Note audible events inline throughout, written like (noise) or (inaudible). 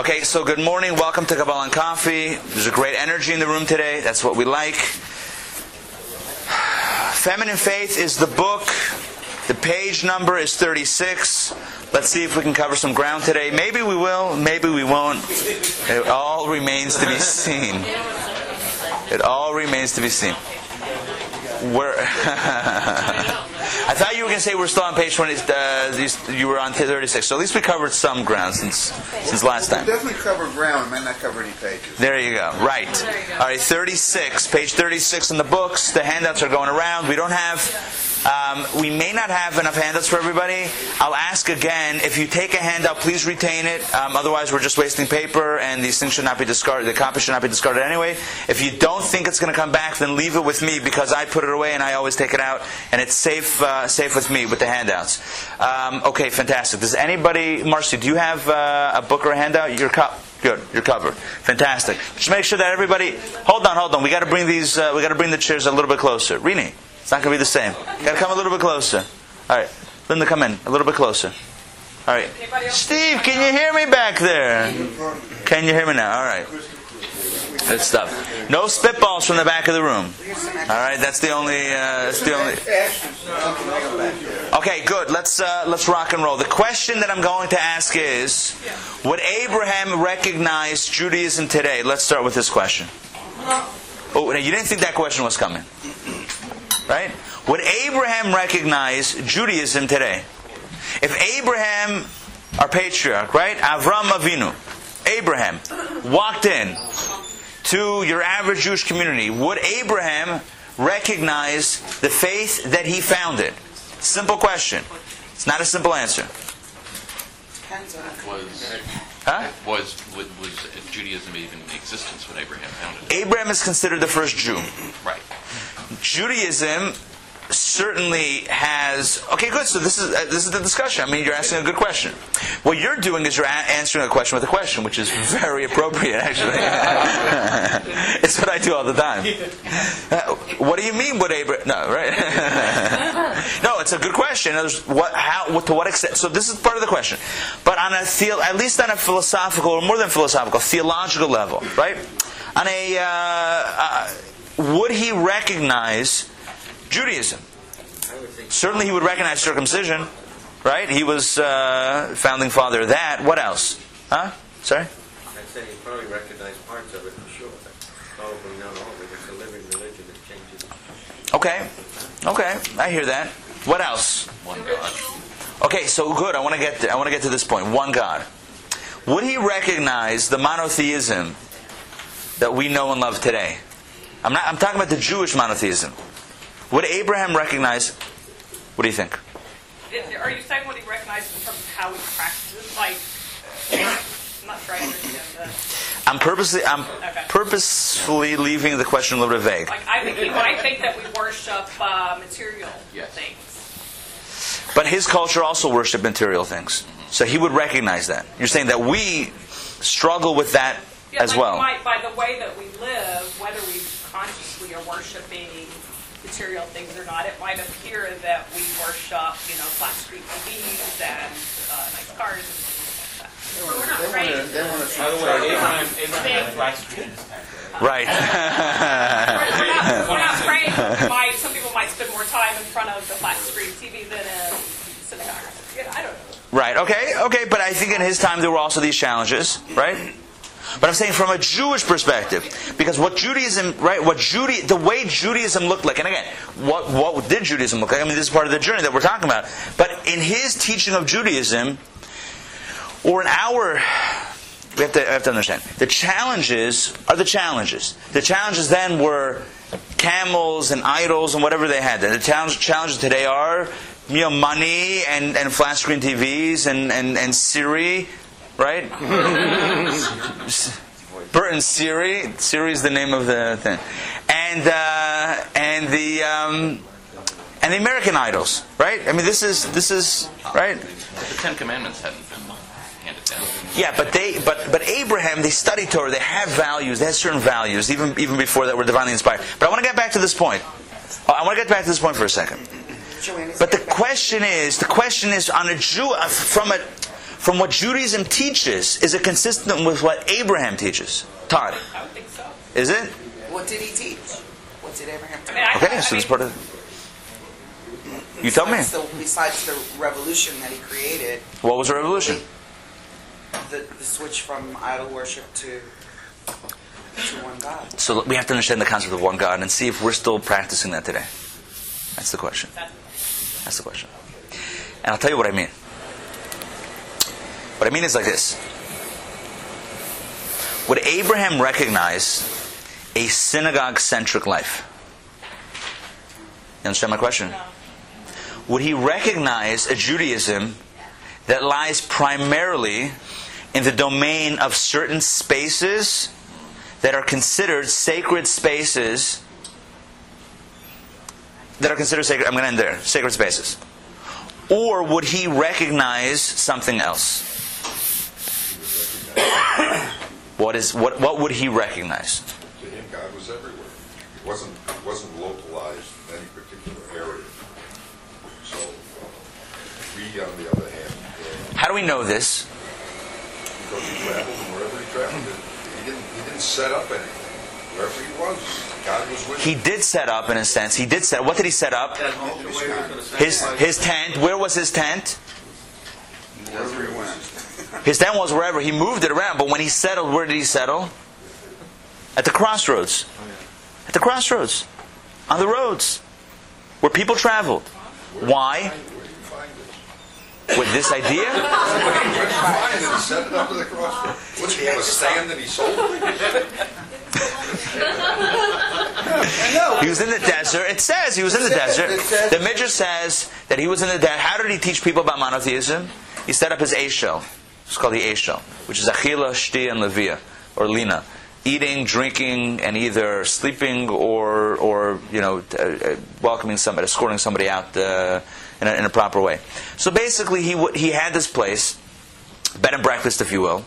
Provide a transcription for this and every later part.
Okay, so good morning. Welcome to Kabbalah and Coffee. There's a great energy in the room today. That's what we like. (sighs) Feminine Faith is the book. The page number is 36. Let's see if we can cover some ground today. Maybe we will, maybe we won't. It all remains to be (laughs) seen. It all remains to be seen. We're (laughs) (laughs) I thought you were going to say we're still on page 20. Uh, you were on 36. So at least we covered some ground since since last time. Definitely covered ground. We might not cover any pages. There you go. Right. All right. 36. Page 36 in the books. The handouts are going around. We don't have um, we may not have enough handouts for everybody. I'll ask again. If you take a handout, please retain it. Um, otherwise, we're just wasting paper, and these things should not be discarded. The copy should not be discarded anyway. If you don't think it's going to come back, then leave it with me because I put it away and I always take it out, and it's safe uh, safe with me with the handouts. Um, okay, fantastic. Does anybody, Marcy? Do you have uh, a book or a handout? Your cup. Good, you're covered. Fantastic. Just make sure that everybody. Hold on, hold on. We got to bring these. Uh, we got to bring the chairs a little bit closer. Rini. It's not going to be the same. Got to come a little bit closer. All right. Linda, come in. A little bit closer. All right. Steve, can you hear me back there? Can you hear me now? All right. Good stuff. No spitballs from the back of the room. All right, that's the only. Uh, that's the only. Okay, good. Let's uh, let's rock and roll. The question that I'm going to ask is: Would Abraham recognize Judaism today? Let's start with this question. Oh, you didn't think that question was coming. Right? Would Abraham recognize Judaism today? If Abraham, our patriarch, right? Avram Avinu, Abraham, walked in to your average Jewish community, would Abraham recognize the faith that he founded? Simple question. It's not a simple answer. Was, Huh? was, was, was Judaism even in existence when Abraham founded it? Abraham is considered the first Jew. Right. Judaism certainly has. Okay, good. So this is uh, this is the discussion. I mean, you're asking a good question. What you're doing is you're a- answering a question with a question, which is very appropriate, actually. (laughs) it's what I do all the time. Uh, what do you mean? What Abraham? No, right? (laughs) no, it's a good question. What? How? What, to what extent? So this is part of the question, but on a theo, at least on a philosophical, or more than philosophical, theological level, right? On a uh, uh, would he recognize Judaism? Certainly, he would recognize circumcision, right? He was uh, founding father of that. What else? Huh? Sorry. I'd say you probably recognized parts of it for sure, probably not all of it. It's a living religion that changes. Okay. Okay, I hear that. What else? One God. Okay, so good. I want to get. To, I want to get to this point. One God. Would he recognize the monotheism that we know and love today? I'm not. I'm talking about the Jewish monotheism. Would Abraham recognize? What do you think? Are you saying what he recognized in terms of how he practices? Like, I'm not sure I understand that. I'm purposely. I'm Okay. purposefully leaving the question a little bit vague. Like, I think he might think that we worship uh, material Yes. things. But his culture also worshipped material things. So he would recognize that. You're saying that we struggle with that Yeah, as like well. We might, by the way that we live, whether we consciously are worshiping material things or not, it might appear that we worship, you know, flat screen TVs and uh, nice cars. They want to. They want to. By the way, Abraham, Abraham had a flat screen in his tent. Right. We're not, we're not (laughs) praying. We might, some people might spend more time in front of the flat screen TV than in synagogue. You know, I don't know. right. Okay. Okay. But I think in his time there were also these challenges, right? But I'm saying from a Jewish perspective, because what Judaism, right? What Judaism, the way Judaism looked like, and again, what what did Judaism look like? I mean, this is part of the journey that we're talking about. But in his teaching of Judaism, or in our we have to, have to understand the challenges are the challenges. The challenges then were camels and idols and whatever they had. The challenges today are you know money and, and flat screen TVs and, and, and Siri, right? Bert and Siri. Siri is the name of the thing, and uh, and the um, and the American idols, right? I mean, this is this is right. The Ten Commandments hadn't been handed down. Yeah, but they, but but Abraham, they studied Torah. They had values. They had certain values, even even before that were divinely inspired. But I want to get back to this point. Oh, I want to get back to this point for a second. But the question is, the question is on a Jew uh, from a from what Judaism teaches, is it consistent with what Abraham teaches? Todd, I would think so. is it? What did he teach? What did Abraham I teach? mean, I, Okay, I so mean, it's part of. You tell me. Besides the, besides the revolution that he created, What was the revolution? the, the switch from idol worship to to one God. So we have to understand the concept of one God and see if we're still practicing that today. That's the question. That's the question. And I'll tell you what I mean. What I mean is like this. Would Abraham recognize a synagogue centric life? You understand my question? Would he recognize a Judaism that lies primarily in the domain of certain spaces that are considered sacred spaces that are considered sacred I'm going to end there sacred spaces or would he recognize something else (coughs) what is what what would he recognize To him, God was everywhere. It wasn't, it wasn't localized in any particular area. So, uh, we, on the other hand, uh, how do we know this because he traveled and wherever he traveled, he didn't, he didn't set up anything. Wherever he was, God was with him. he did set up in a sense he did set what did he set up That whole the way he was gonna his his tent where was his tent Wherever he went. His tent was wherever he moved it around but when he settled where did he settle at the crossroads at the crossroads on the roads where people traveled why with this idea? He have a he sold? He was in the desert. It says he was in the desert. The Midrash says that he was in the desert. How did he teach people about monotheism? He set up his Eshel. It's called the Eshel, which is Achila, Shti, and Levia, or Lina. Eating, drinking, and either sleeping or, or you know, uh, uh, welcoming somebody, escorting somebody out uh, in, a, in a proper way. So basically, he, w- he had this place, bed and breakfast, if you will.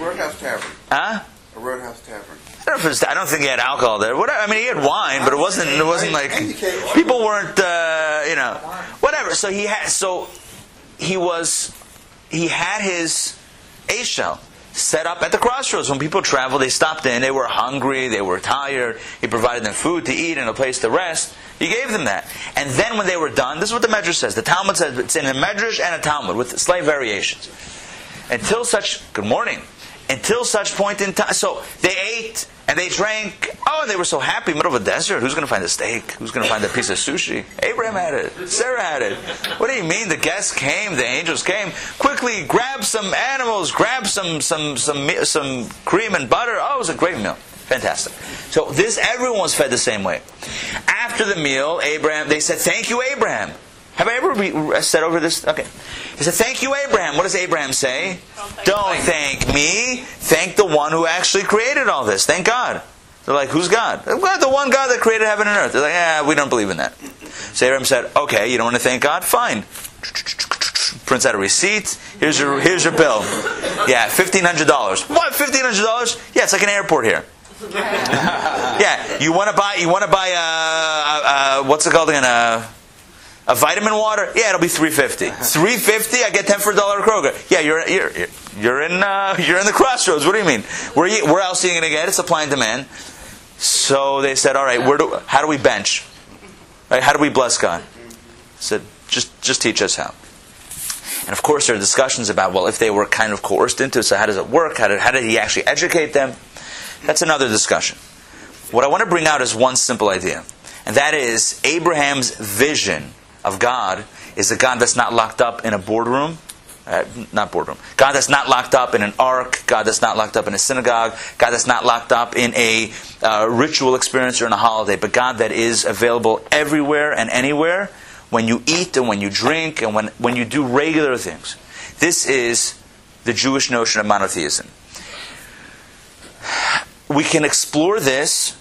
Roadhouse Tavern. Huh? A Roadhouse Tavern. I don't, know if it's- I don't think he had alcohol there. Whatever. I mean, he had wine, but it wasn't. It wasn't like people weren't. Uh, you know, whatever. So he had. So he was. He had his Eshel set up at the crossroads. When people traveled, they stopped in. They were hungry. They were tired. He provided them food to eat and a place to rest. He gave them that. And then when they were done, this is what the Medrash says. The Talmud says it's in a Medrash and a Talmud with slight variations until such good morning until such point in time. So they ate and they drank. Oh and they were so happy middle of a desert. Who's going to find a steak? Who's going to find a piece of sushi? Abraham had it. Sarah had it. What do you mean the guests came the angels came? Quickly grab some animals grab some some some some cream and butter. Oh it was a great meal. Fantastic. So this everyone was fed the same way. After the meal abraham they said thank you abraham have I ever re- uh, said over this? Okay. He said, Thank you, Abraham. What does Abraham say? Don't thank me. Thank the one who actually created all this. Thank God. They're like, Who's God? Well, the one God that created heaven and earth. They're like, Yeah, we don't believe in that. So Abraham said, Okay, you don't want to thank God? Fine. Prints out a receipt. Here's your, here's your bill. Yeah, $1,500. What? $1,500? Yeah, it's like an airport here. (laughs) yeah, you want to buy, you want to buy a, a, a, what's it called again? A, a vitamin water? Yeah, it'll be three fifty. Three fifty? I get ten for a dollar at Kroger. Yeah, you're you're you're- in uh, (laughs) you're in the crossroads. What do you mean? Where you, where else are you going to get it? Supply and demand. So they said, all right, where do how do we bench? Right, how do we bless God? I said, just just teach us how. And of course, there are discussions about well, if they were kind of coerced into it, so how does it work? How did how did he actually educate them? That's another discussion. What I want to bring out is one simple idea, and that is Abraham's vision of God is a God that's not locked up in a boardroom, uh, not boardroom. God that's not locked up in an ark. God that's not locked up in a synagogue. God that's not locked up in a uh, ritual experience or in a holiday, but God that is available everywhere and anywhere when you eat and when you drink and when, when you do regular things. This is the Jewish notion of monotheism. We can explore this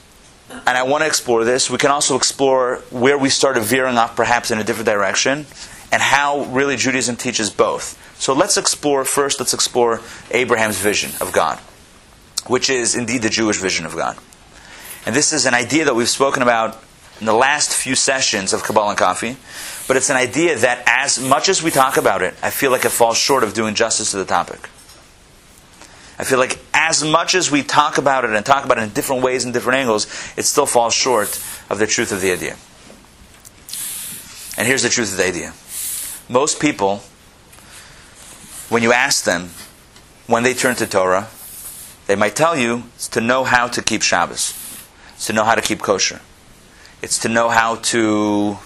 and I want to explore this. We can also explore where we started veering off perhaps in a different direction and how really Judaism teaches both. So let's explore first, let's explore Abraham's vision of God, which is indeed the Jewish vision of God. And this is an idea that we've spoken about in the last few sessions of Kabbalah and Coffee, but it's an idea that as much as we talk about it, I feel like it falls short of doing justice to the topic. I feel like as much as we talk about it and talk about it in different ways and different angles, it still falls short of the truth of the idea. And here's the truth of the idea. Most people, when you ask them when they turn to Torah, they might tell you it's to know how to keep Shabbos. It's to know how to keep kosher. It's to know how to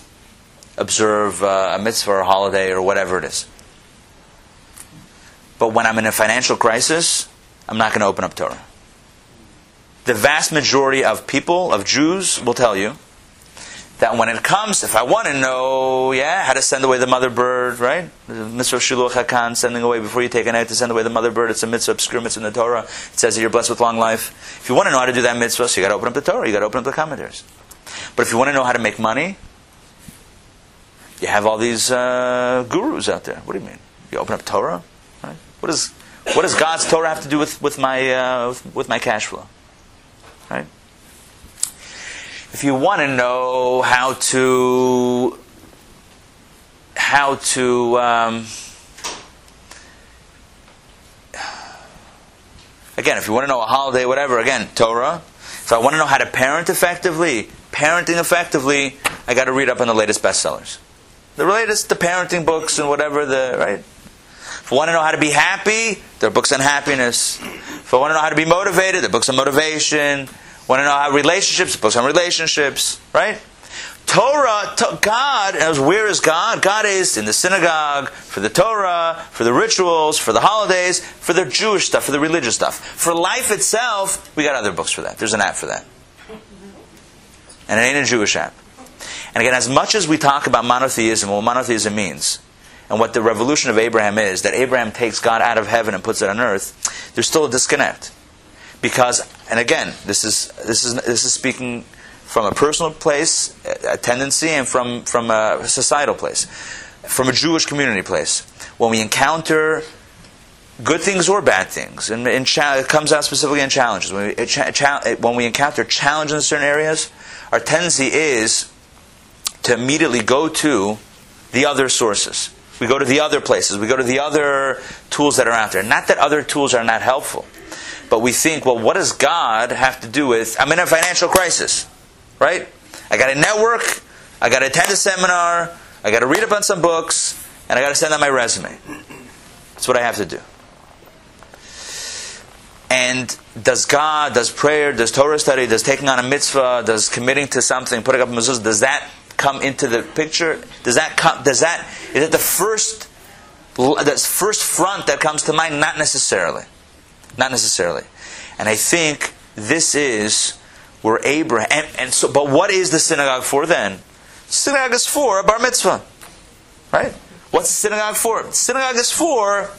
observe uh, a mitzvah or a holiday or whatever it is. But when I'm in a financial crisis, I'm not going to open up Torah. The vast majority of people, of Jews, will tell you that when it comes, if I want to know, yeah, how to send away the mother bird, right? Mitzvah shiluach hakan, sending away before you take an night to send away the mother bird. It's a mitzvah, obscure mitzvah in the Torah. It says that you're blessed with long life. If you want to know how to do that mitzvah, so you got to open up the Torah. You got to open up the commentaries. But if you want to know how to make money, you have all these uh, gurus out there. What do you mean? You open up Torah, right? What is what does God's Torah have to do with with my uh, with, with my cash flow, right? If you want to know how to how to um, again, if you want to know a holiday, whatever, again, Torah. If I want to know how to parent effectively, parenting effectively, I got to read up on the latest bestsellers, the latest the parenting books and whatever the right. If I want to know how to be happy, there are books on happiness. If I want to know how to be motivated, there are books on motivation. Want to know how relationships, books on relationships, right? Torah, to, God, and where is God? God is in the synagogue for the Torah, for the rituals, for the holidays, for the Jewish stuff, for the religious stuff. For life itself, we got other books for that. There's an app for that. And it ain't a Jewish app. And again, as much as we talk about monotheism, what monotheism means, and what the revolution of Abraham is, that Abraham takes God out of heaven and puts it on earth, there's still a disconnect. Because, and again, this is, this is, this is speaking from a personal place, a tendency, and from, from a societal place, from a Jewish community place. When we encounter good things or bad things, and, and cha- it comes out specifically in challenges. When we, cha- cha- when we encounter challenges in certain areas, our tendency is to immediately go to the other sources. We go to the other places. We go to the other tools that are out there. Not that other tools are not helpful, but we think, well, what does God have to do with? I'm in a financial crisis, right? I got to network. I got to attend a seminar. I got to read up on some books, and I got to send out my resume. That's what I have to do. And does God, does prayer, does Torah study, does taking on a mitzvah, does committing to something, putting up a mezuzah, does that come into the picture? Does that come? Does that is it the first the first front that comes to mind? Not necessarily, not necessarily. And I think this is where Abraham and, and so. But what is the synagogue for then? Synagogue is for a bar mitzvah, right? What's the synagogue for? Synagogue is for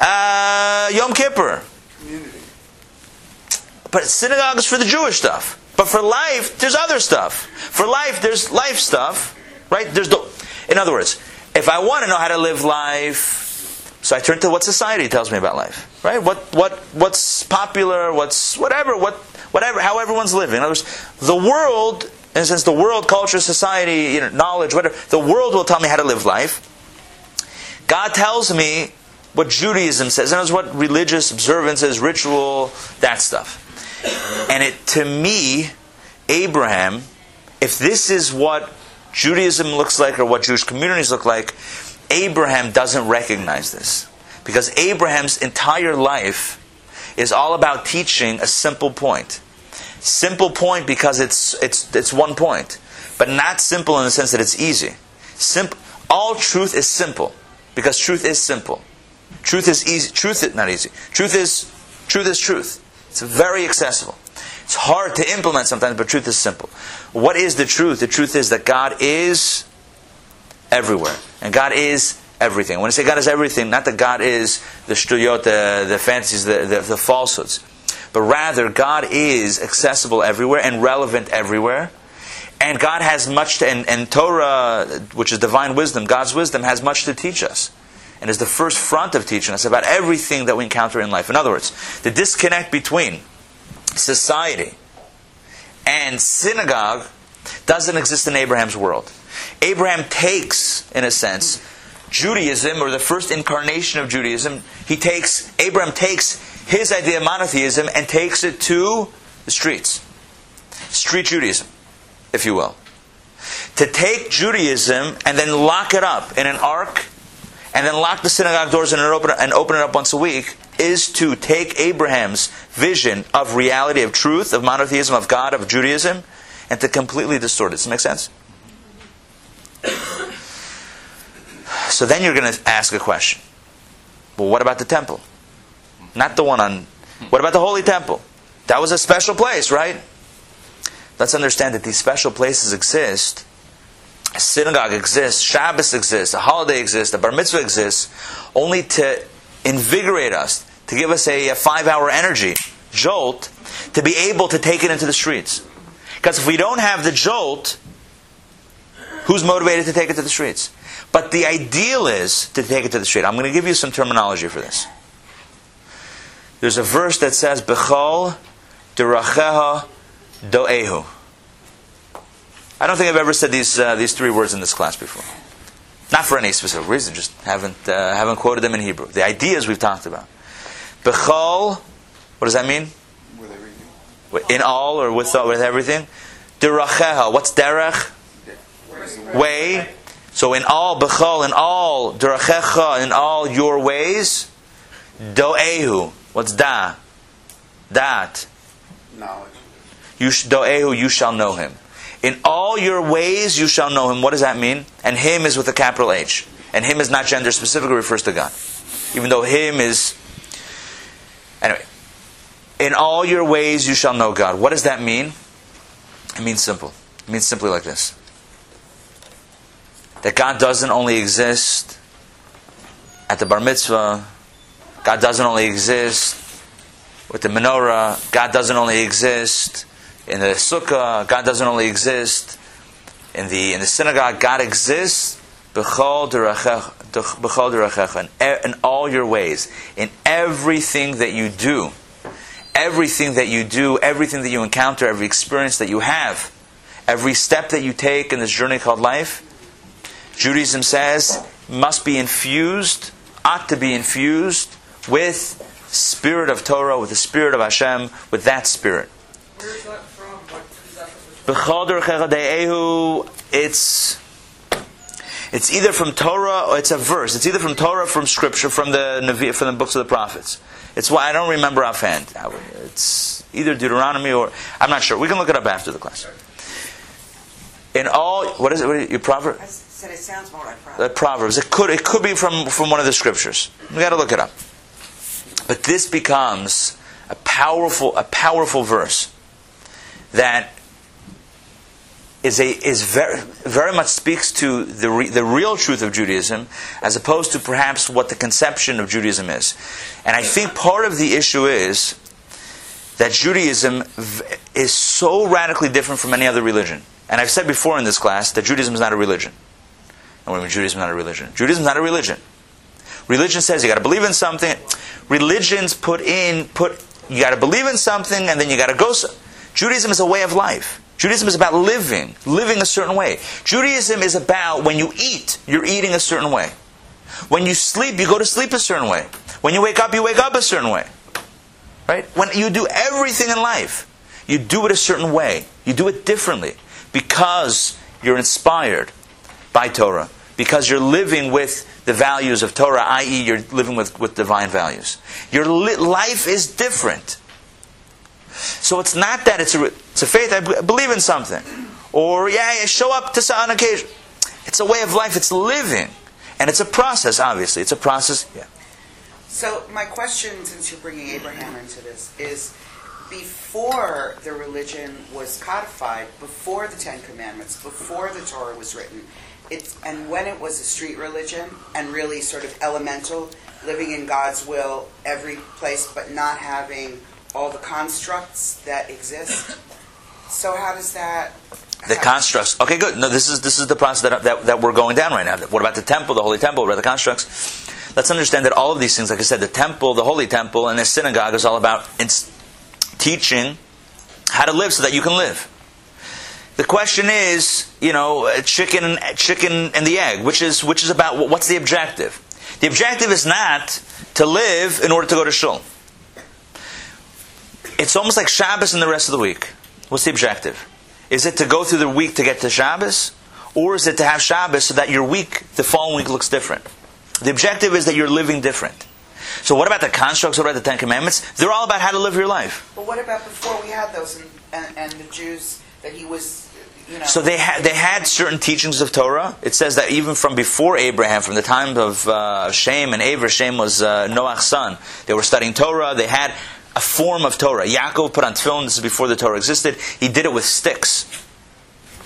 uh, Yom Kippur. Community. But synagogue is for the Jewish stuff. But for life, there's other stuff. For life, there's life stuff, right? There's the, in other words, if I want to know how to live life, so I turn to what society tells me about life, right? What what what's popular, what's whatever, what whatever, how everyone's living. In other words, the world, in a sense, the world, culture, society, you know, knowledge, whatever, the world will tell me how to live life. God tells me what Judaism says, and it's what religious observances, ritual, that stuff. And it, to me, Abraham, if this is what Judaism looks like or what Jewish communities look like, Abraham doesn't recognize this. Because Abraham's entire life is all about teaching a simple point. Simple point because it's, it's, it's one point, but not simple in the sense that it's easy. Simple, all truth is simple because truth is simple. Truth is easy. Truth is not easy. Truth is truth is truth. It's very accessible. It's hard to implement sometimes, but truth is simple. What is the truth? The truth is that God is everywhere, and God is everything. When I say God is everything, not that God is the shtuyot, the, the fantasies, the, the, the falsehoods, but rather God is accessible everywhere and relevant everywhere. And God has much to, and, and Torah, which is divine wisdom, God's wisdom, has much to teach us and is the first front of teaching us about everything that we encounter in life. In other words, the disconnect between society and synagogue doesn't exist in Abraham's world. Abraham takes, in a sense, Judaism, or the first incarnation of Judaism, he takes, Abraham takes his idea of monotheism and takes it to the streets. Street Judaism, if you will. To take Judaism and then lock it up in an ark and then lock the synagogue doors and open, and open it up once a week is to take Abraham's vision of reality, of truth, of monotheism, of God, of Judaism, and to completely distort it. Does make sense? So then you're going to ask a question. Well, what about the temple? Not the one on. What about the holy temple? That was a special place, right? Let's understand that these special places exist. A synagogue exists, Shabbos exists, a holiday exists, a bar mitzvah exists, only to invigorate us, to give us a, a five hour energy jolt, to be able to take it into the streets. Because if we don't have the jolt, who's motivated to take it to the streets? But the ideal is to take it to the street. I'm going to give you some terminology for this. There's a verse that says, Bechol deracheha do'ehu. I don't think I've ever said these, uh, these three words in this class before. Not for any specific reason, just haven't, uh, haven't quoted them in Hebrew. The ideas we've talked about. Bechol, what does that mean? With everything. In all or with, with everything? Deracheha, what's derech? Way. So in all, bechol, in all, derachecha, in all your ways, do'ehu. What's da? Dat. Knowledge. You do'ehu, you shall know him. In all your ways you shall know him. What does that mean? And him is with a capital H. And him is not gender specifically refers to God. Even though him is anyway. In all your ways you shall know God. What does that mean? It means simple. It means simply like this. That God doesn't only exist at the bar mitzvah. God doesn't only exist with the menorah. God doesn't only exist in the sukkah. God doesn't only exist in the in the synagogue. God exists in all your ways, in everything that you do, everything that you do, everything that you encounter, every experience that you have, every step that you take in this journey called life. Judaism says must be infused, ought to be infused with spirit of Torah, with the spirit of Hashem, with that spirit. Where's that from? What is that from the B'chol derechecha de'ehu, it's it's either from Torah or it's a verse. It's either from Torah, from Scripture, from the from the books of the prophets. It's why I don't remember offhand. It's either Deuteronomy or I'm not sure. We can look it up after the class. In all, what is it? What is it your proverb? I said it sounds more like The Proverbs. Proverbs. It could it could be from from one of the scriptures. We got to look it up. But this becomes a powerful a powerful verse that is a is very very much speaks to the re, the real truth of Judaism as opposed to perhaps what the conception of Judaism is. And I think part of the issue is that Judaism is so radically different from any other religion. And I've said before in this class that Judaism is not a religion. And what do Judaism is not a religion? Judaism is not a religion. Religion says you got to believe in something. Religions put in put you got to believe in something and then you got to go. So, Judaism is a way of life. Judaism is about living, living a certain way. Judaism is about when you eat, you're eating a certain way. When you sleep, you go to sleep a certain way. When you wake up, you wake up a certain way. Right? When you do everything in life, you do it a certain way. You do it differently because you're inspired by Torah. Because you're living with the values of Torah, i.e., you're living with, with divine values. Your li- life is different. So it's not that it's a, it's a faith, I believe in something. Or, yeah, I show up to on occasion. It's a way of life, it's living. And it's a process, obviously. It's a process. Yeah. So my question, since you're bringing Abraham into this, is before the religion was codified, before the Ten Commandments, before the Torah was written, it's, and when it was a street religion and really sort of elemental, living in God's will every place, but not having all the constructs that exist. So how does that? The how- constructs. Okay, good. No, this is this is the process that, that, that we're going down right now. What about the temple, the holy temple? What about the constructs? Let's understand that all of these things, like I said, the temple, the holy temple, and the synagogue is all about teaching how to live so that you can live. the question is, you know, uh, chicken, and chicken and the egg, which is which is about wh- what's the objective? The objective is not to live in order to go to shul. It's almost like Shabbos and the rest of the week. What's the objective? Is it to go through the week to get to Shabbos, or is it to have Shabbos so that your week, the following week, looks different? The objective is that you're living different. So, what about the constructs? What about the Ten Commandments? They're all about how to live your life. But what about before we had those and, and, and the Jews that he was, you know? So they had they had certain teachings of Torah. It says that even from before Abraham, from the time of uh, Shem and Aver, Shem was uh, Noah's son. They were studying Torah. They had a form of Torah. Yaakov put on tefillin. This is before the Torah existed. He did it with sticks.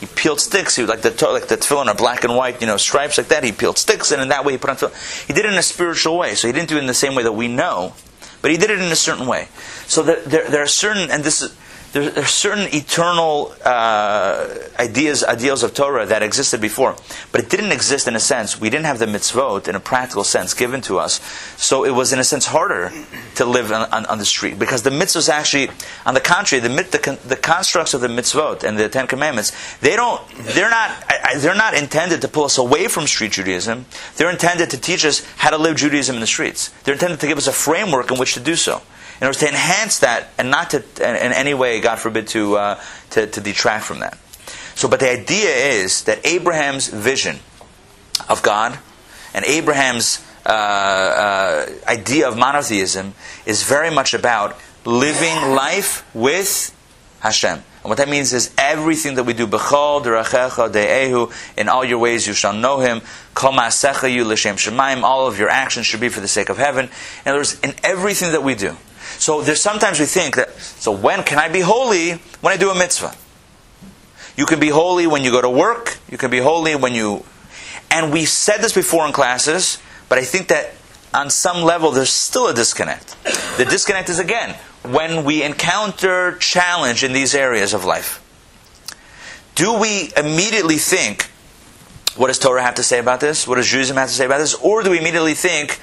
He peeled sticks. He like the like the tefillin are black and white, you know, stripes like that. He peeled sticks, and in that way he put on tefillin. He did it in a spiritual way. So he didn't do it in the same way that we know, but he did it in a certain way. So there, there, there are certain, and this is. There, are certain eternal uh, ideas, ideals of Torah that existed before, but it didn't exist in a sense. We didn't have the mitzvot in a practical sense given to us, so it was in a sense harder to live on, on, on the street because the mitzvot actually, on the contrary, the, the, the constructs of the mitzvot and the Ten Commandments, they don't, they're not, they're not intended to pull us away from street Judaism. They're intended to teach us how to live Judaism in the streets. They're intended to give us a framework in which to do so in order to enhance that and not to in any way, God forbid, to, uh, to, to detract from that. So, but the idea is that Abraham's vision of God and Abraham's uh, uh, idea of monotheism is very much about living life with Hashem. And what that means is everything that we do, b'chol derachecha de'ehu, in all your ways you shall know Him, kol ma'asecha yihyu l'shem all of your actions should be for the sake of heaven. In other words, in everything that we do. So there's sometimes we think that, so when can I be holy? When I do a mitzvah. You can be holy when you go to work, you can be holy when you and we said this before in classes, but I think that on some level there's still a disconnect. The disconnect is again when we encounter challenge in these areas of life. Do we immediately think, what does Torah have to say about this? What does Judaism have to say about this? Or do we immediately think,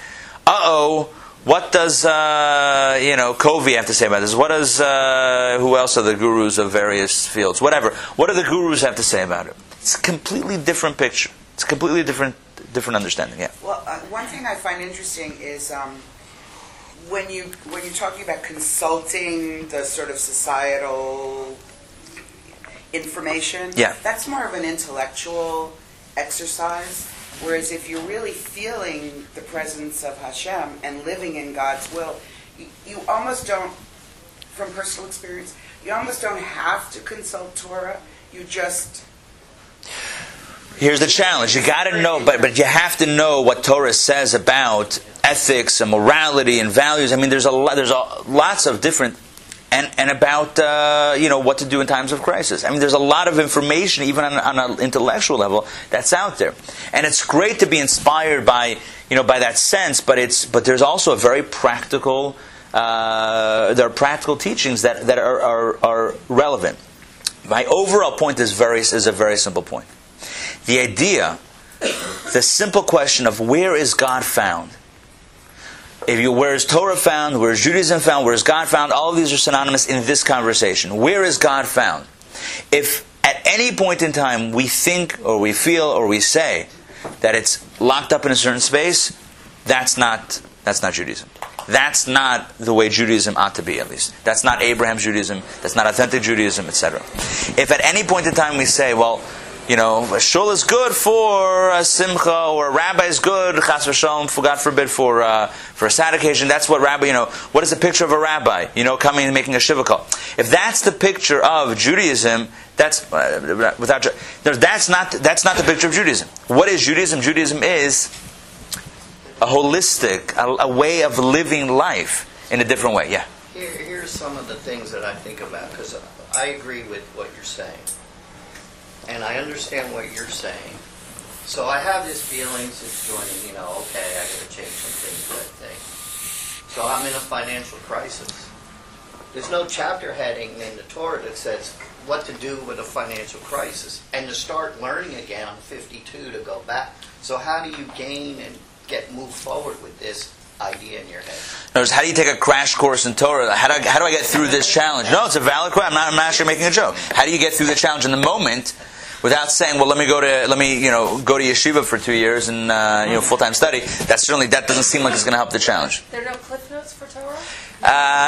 uh oh, what does uh, you know Covey have to say about this? What does uh, who else are the gurus of various fields? Whatever. What do the gurus have to say about it? It's a completely different picture. It's a completely different different understanding. Yeah. Well, uh, one thing I find interesting is um, when you when you're talking about consulting the sort of societal information. Yeah. That's more of an intellectual exercise. Whereas if you're really feeling the presence of Hashem and living in God's will, you, you almost don't, from personal experience, you almost don't have to consult Torah. You just Here's the challenge. You got to know, but but you have to know what Torah says about ethics and morality and values. I mean, there's a lot, there's a, lots of different and and about uh, you know what to do in times of crisis. I mean, there's a lot of information, even on, on an intellectual level, that's out there, and it's great to be inspired by you know by that sense. But it's but there's also a very practical. Uh, there are practical teachings that that are, are, are relevant. My overall point is very is a very simple point. The idea, the simple question of where is God found? If you, where is Torah found? Where is Judaism found? Where is God found? All of these are synonymous in this conversation. Where is God found? If at any point in time we think or we feel or we say that it's locked up in a certain space, that's not that's not Judaism. That's not the way Judaism ought to be, at least. That's not Abraham's Judaism. That's not authentic Judaism, etc. If at any point in time we say, well, you know, a shul is good for a simcha, or a rabbi is good, chas v'shalom, for God forbid, for uh, for a sad occasion. That's what rabbi, you know, what is the picture of a rabbi? You know, coming and making a shiva call. If that's the picture of Judaism, that's uh, without that's not that's not the picture of Judaism. What is Judaism? Judaism is a holistic, a, a way of living life in a different way. Yeah. Here, here's some of the things that I think about because I agree with what you're saying, and I understand what you're saying. So I have this feeling since joining, you know, okay, I got to change some things that I think. So I'm in a financial crisis. There's no chapter heading in the Torah that says what to do with a financial crisis, and to start learning again. I'm 52 to go back. So how do you gain and get move forward with this idea in your head. How do you take a crash course in Torah? How do, I, how do I get through this challenge? No, it's a valid question. I'm not, I'm not actually making a joke. How do you get through the challenge in the moment without saying, "Well, let me go to let me you know go to yeshiva for two years and uh, you know full time study"? That certainly that doesn't seem like it's going to help the challenge. There are no cliff notes for Torah? Uh,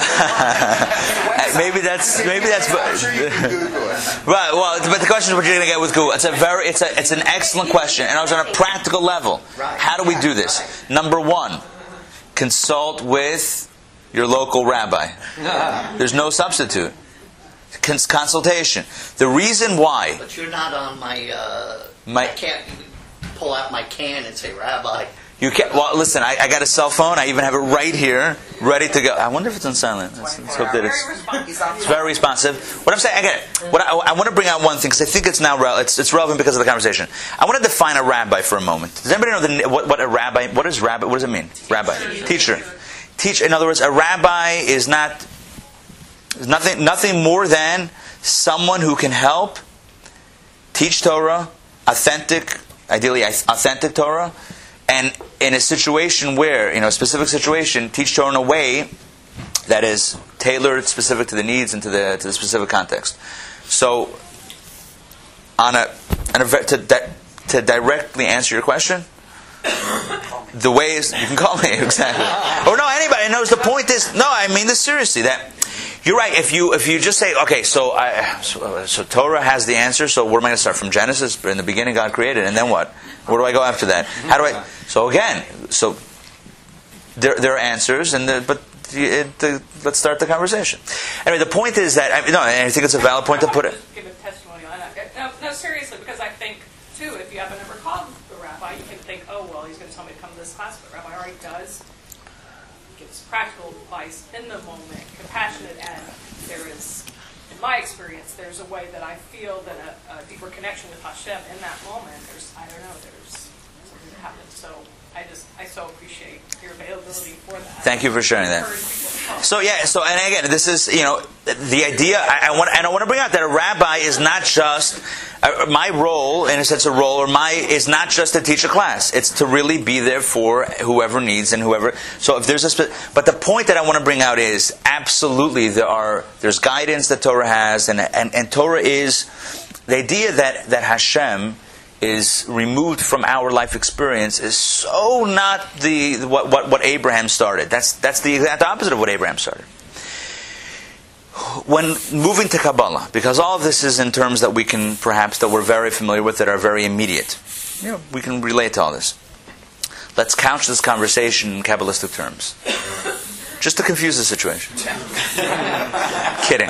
(laughs) maybe that's maybe that's. I'm sure you can Google it. Right. Well, but the question is what you're going to get with Google. It's a very, it's a, it's an excellent question, and I was on a practical level. How do we do this? Number one, consult with your local rabbi. (laughs) There's no substitute. Cons- consultation. The reason why But you're not on my. Uh, My- I can't pull out my can and say, Rabbi. you can't. Well, listen, I, I got a cell phone. I even have it right here, ready to go. I wonder if it's on silent. Let's, let's hope that it's. Very responsive. It's very responsive. What I'm saying, I get it. What I, I want to bring out one thing because I think it's now rel- it's, it's relevant because of the conversation. I want to define a rabbi for a moment. Does anybody know the, what, what a rabbi? What is rabbi? What does it mean? Rabbi, teacher, teach. In other words, a rabbi is not is nothing nothing more than someone who can help teach Torah, authentic, ideally authentic Torah, and in a situation where you know a specific situation, teach Torah in a way that is tailored specific to the needs and to the to the specific context. So, on a, on a to, di- to directly answer your question, the way is you can call me (laughs) exactly, or no anybody knows. The point is no, I mean this seriously. That you're right. If you if you just say okay, so I so, uh, so Torah has the answer. So where am I going to start from Genesis? In the beginning, God created, and then what? Where do I go after that? How do I? So again, so there, there are answers, and the, but the, let's start the conversation. Anyway, the point is that I, no, I think it's a valid point to put it. Give a testimony on that. No, no, seriously, because I think too, if you haven't ever called the rabbi, you can think, oh well, he's going to tell me to come to this class, but rabbi already does. Gives practical advice in the moment, compassionate, and there is, in my experience, there's a way that I feel that a, a deeper connection with Hashem in that moment. There's, I don't know, there's something that happens. So I just, I so appreciate your availability for that. Thank you for sharing that. Encourage people to come. So yeah, so and again, this is you know the idea. I, I want and I want to bring out that a rabbi is not just Uh, my role, in a sense, a role or my is not just to teach a class. It's to really be there for whoever needs and whoever. So if there's a, spe- but the point that I want to bring out is absolutely there are there's guidance that Torah has, and and, and Torah is the idea that that Hashem is removed from our life experience is so not the what, what, what Abraham started. That's that's the exact opposite of what Abraham started. When moving to Kabbalah, because all of this is in terms that we can perhaps that we're very familiar with that are very immediate. You know, we can relate to all this. Let's couch this conversation in Kabbalistic terms. Just to confuse the situation. (laughs) Kidding.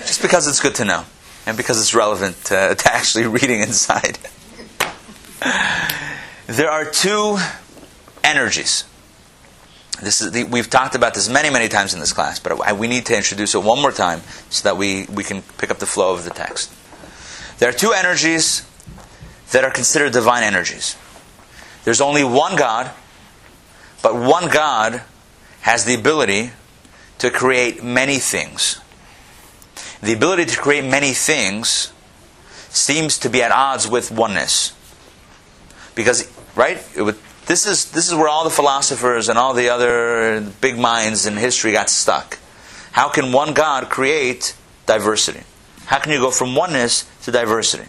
Just because it's good to know. And because it's relevant to, uh, (laughs) to actually reading inside. There are two energies. This is the, we've talked about this many, many times in this class, but I, we need to introduce it one more time so that we, we can pick up the flow of the text. There are two energies that are considered divine energies. There's only one God, but one God has the ability to create many things. The ability to create many things seems to be at odds with oneness. Because, right? It would, this, is, this is where all the philosophers and all the other big minds in history got stuck. How can one God create diversity? How can you go from oneness to diversity?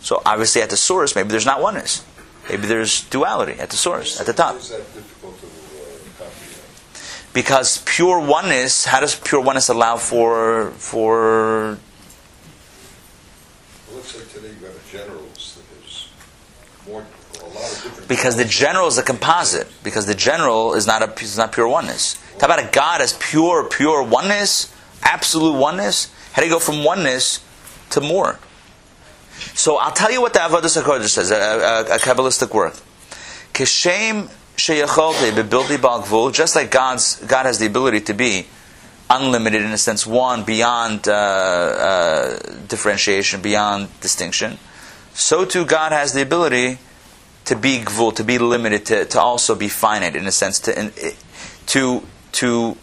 So, obviously, at the source, maybe there's not oneness. Maybe there's duality at the source, at the top. Why is that difficult to uh? Because pure oneness, how does pure oneness allow for for Well, let's say today you have a generals that is more, a lot of different. Because the general is a composite. Because the general is not a is not pure oneness. Talk about a God as pure pure oneness, absolute oneness. How do you go from oneness to more? So I'll tell you what the Avodah Hakodesh says, a, a, a kabbalistic work. Kishem sheyacholte just like God's God has the ability to be unlimited in a sense, one beyond uh, uh, differentiation, beyond distinction. So too, God has the ability to be gvul, to be limited, to, to also be finite in a sense, to to to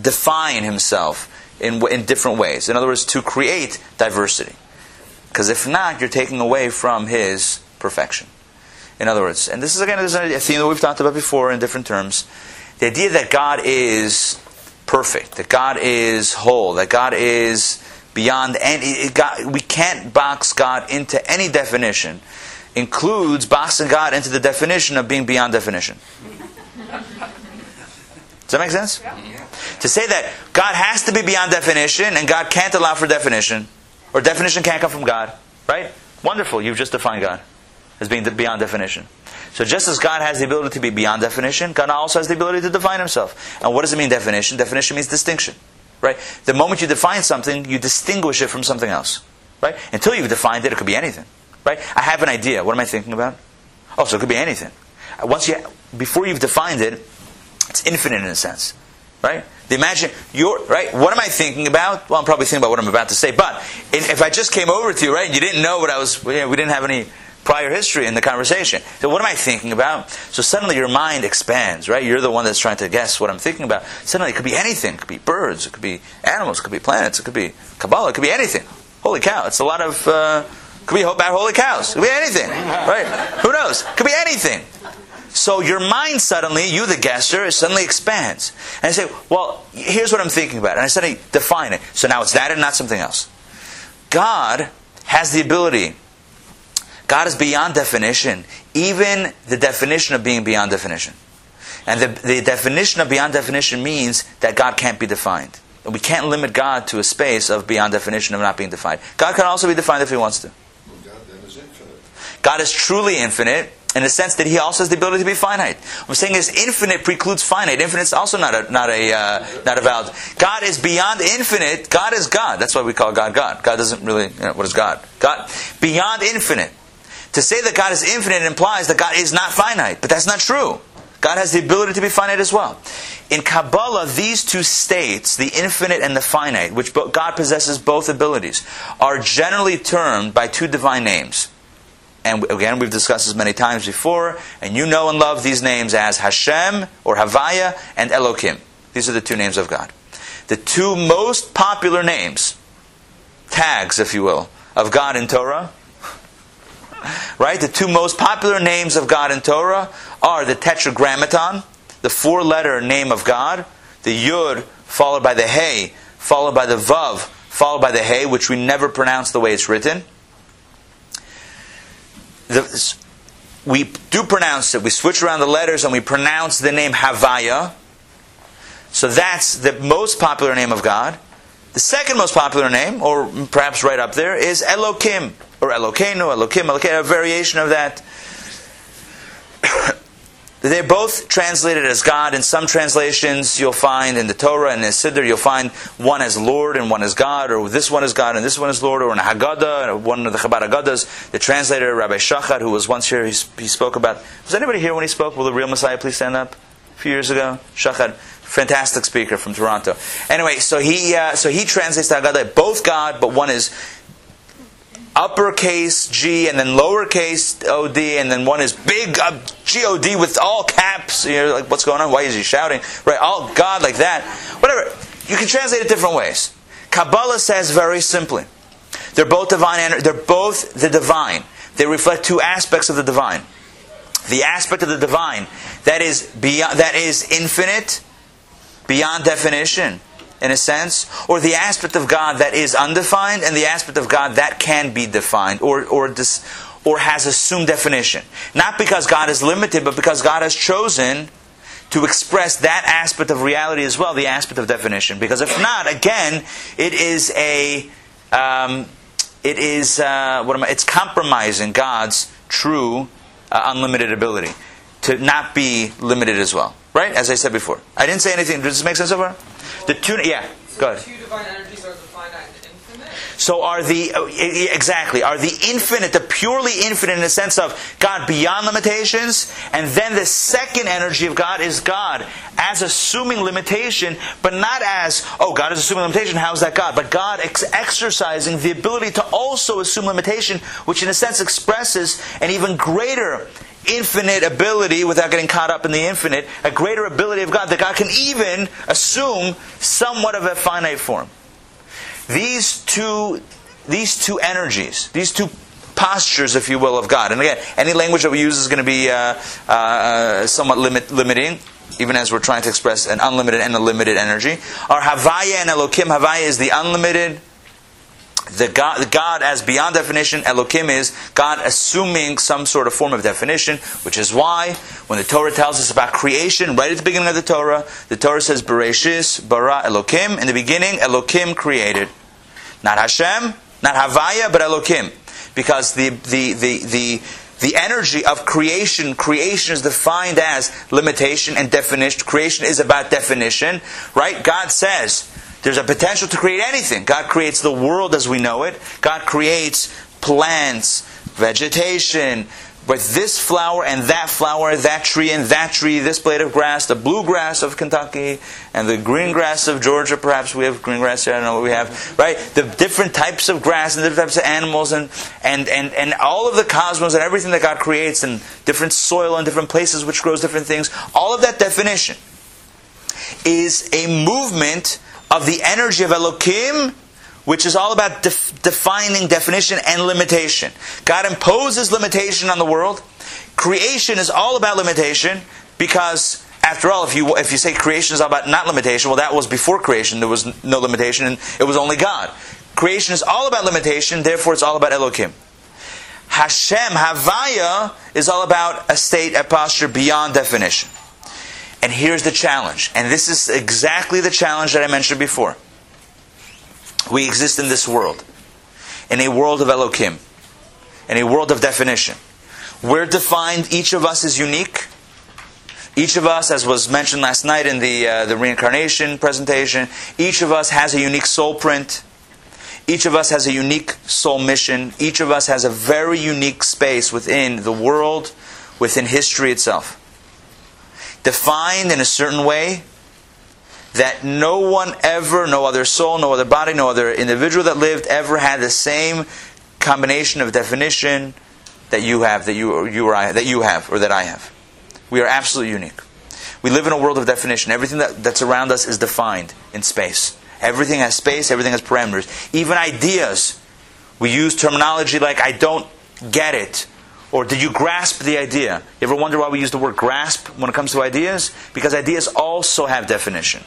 define Himself in in different ways. In other words, to create diversity. Because if not, you're taking away from His perfection. In other words, and this is again this is a theme that we've talked about before in different terms. The idea that God is perfect, that God is whole, that God is beyond any. God, we can't box God into any definition. Includes God into the definition of being beyond definition. Does that make sense? To say that God has to be beyond definition and God can't allow for definition, or definition can't come from God, right? Wonderful, you've just defined God as being beyond definition. So just as God has the ability to be beyond definition, God also has the ability to define himself. And what does it mean, definition? Definition means distinction, right? The moment you define something, you distinguish it from something else, right? Until you've defined it, it could be anything, right? I have an idea. What am I thinking about? Oh, so it could be anything. Once you, before you've defined it, it's infinite in a sense, right? The imagine you're right. What am I thinking about? Well, I'm probably thinking about what I'm about to say. But if I just came over to you, right, and you didn't know what I was, we didn't have any prior history in the conversation. So what am I thinking about? So suddenly your mind expands, right? You're the one that's trying to guess what I'm thinking about. Suddenly it could be anything. It could be birds. It could be animals. It could be planets. It could be Kabbalah. It could be anything. Holy cow! It's a lot of. Uh, could be about holy cows. Could be anything, right? Who knows? Could be anything. So your mind suddenly, you the guesser, suddenly expands. And I say, well, here's what I'm thinking about. And I suddenly define it. So now it's that and not something else. God has the ability. God is beyond definition, even the definition of being beyond definition. And the, the definition of beyond definition means that God can't be defined. We can't limit God to a space of beyond definition of not being defined. God can also be defined if He wants to. Well, God then is infinite. God is truly infinite in the sense that He also has the ability to be finite. I'm saying is infinite precludes finite. Infinite is also not a not a uh, not a valid. God is beyond infinite. God is God. That's why we call God God. God doesn't really. You know, what is God? God beyond infinite. To say that God is infinite implies that God is not finite, but that's not true. God has the ability to be finite as well. In Kabbalah, these two states, the infinite and the finite, which God possesses both abilities, are generally termed by two divine names. And again, we've discussed this many times before, and you know and love these names as Hashem or Havaya and Elokim. These are the two names of God. The two most popular names, tags, if you will, of God in Torah (laughs) right? The two most popular names of God in Torah are the Tetragrammaton, the four letter name of God, the Yud, followed by the Hey, followed by the Vav, followed by the Hey, which we never pronounce the way it's written. The, we do pronounce it. We switch around the letters and we pronounce the name Havaya. So that's the most popular name of God. The second most popular name, or perhaps right up there, is Elokim or Elokeinu, Elokim, Elokeinu, a variation of that. They're both translated as God. In some translations, you'll find in the Torah and the Siddur, you'll find one as Lord and one as God, or this one is God and this one is Lord, or in a Haggadah, one of the Chabad Haggadahs, the translator, Rabbi Shachar, who was once here, he, he spoke about. Was anybody here when he spoke? Will the real Messiah please stand up? A few years ago? Shachar, fantastic speaker from Toronto. Anyway, so he, uh, so he translates the Haggadah, both God, but one is uppercase G and then lowercase OD, and then one is big uh, God with all caps. You're like, what's going on? Why is he shouting? Right, all God like that. Whatever. You can translate it different ways. Kabbalah says very simply, they're both divine. They're both the divine. They reflect two aspects of the divine. The aspect of the divine that is beyond, that is infinite, beyond definition in a sense, or the aspect of God that is undefined and the aspect of God that can be defined or, or, dis, or has assumed definition. Not because God is limited, but because God has chosen to express that aspect of reality as well, the aspect of definition. Because if not, again, it is a. Um, it is uh, what am I, it's compromising God's true uh, unlimited ability to not be limited as well, right? As I said before, I didn't say anything. Does this make sense so far? The two, yeah, So go ahead. two divine energies are the finite and infinite? So are the uh, e- exactly are the infinite, the purely infinite in the sense of God beyond limitations, and then the second energy of God is God as assuming limitation, but not as oh God is assuming limitation. How is that God? But God ex- exercising the ability to also assume limitation, which in a sense expresses an even greater infinite ability without getting caught up in the infinite, a greater ability of God that God can even assume somewhat of a finite form. These two, these two energies, these two postures, if you will, of God. And again, any language that we use is going to be uh, uh, somewhat limit, limiting, even as we're trying to express an unlimited and a limited energy. Our Havaya and Elokim, Havaya is the unlimited. The God, God as beyond definition, Elokim is God assuming some sort of form of definition, which is why when the Torah tells us about creation, right at the beginning of the Torah, the Torah says Bereshis, bara Elokim. In the beginning, Elokim created. Not Hashem, not Havaya, but Elokim. Because the, the, the, the, the energy of creation, creation is defined as limitation and definition. Creation is about definition, right? God says there's a potential to create anything. God creates the world as we know it. God creates plants, vegetation, with this flower and that flower, that tree and that tree, this blade of grass, the blue grass of Kentucky and the green grass of Georgia. Perhaps we have green grass here. I don't know what we have. Right? The different types of grass and different types of animals and, and, and, and all of the cosmos and everything that God creates and different soil and different places which grows different things. All of that definition is a movement of the energy of Elohim which is all about def- defining definition and limitation. God imposes limitation on the world. Creation is all about limitation because, after all, if you if you say creation is all about not limitation, well, that was before creation. There was no limitation, and it was only God. Creation is all about limitation. Therefore, it's all about Elohim. Hashem Havaya is all about a state, a posture beyond definition. And here's the challenge, and this is exactly the challenge that I mentioned before. We exist in this world, in a world of Elohim, in a world of definition. We're defined, each of us is unique. Each of us, as was mentioned last night in the, uh, the reincarnation presentation, each of us has a unique soul print. Each of us has a unique soul mission. Each of us has a very unique space within the world, within history itself. Defined in a certain way, that no one ever, no other soul, no other body, no other individual that lived ever had the same combination of definition that you have, that you, you or I, that you have, or that I have. We are absolutely unique. We live in a world of definition. Everything that, that's around us is defined in space. Everything has space, everything has parameters. Even ideas. We use terminology like, I don't get it. Or did you grasp the idea? You ever wonder why we use the word grasp when it comes to ideas? Because ideas also have definition.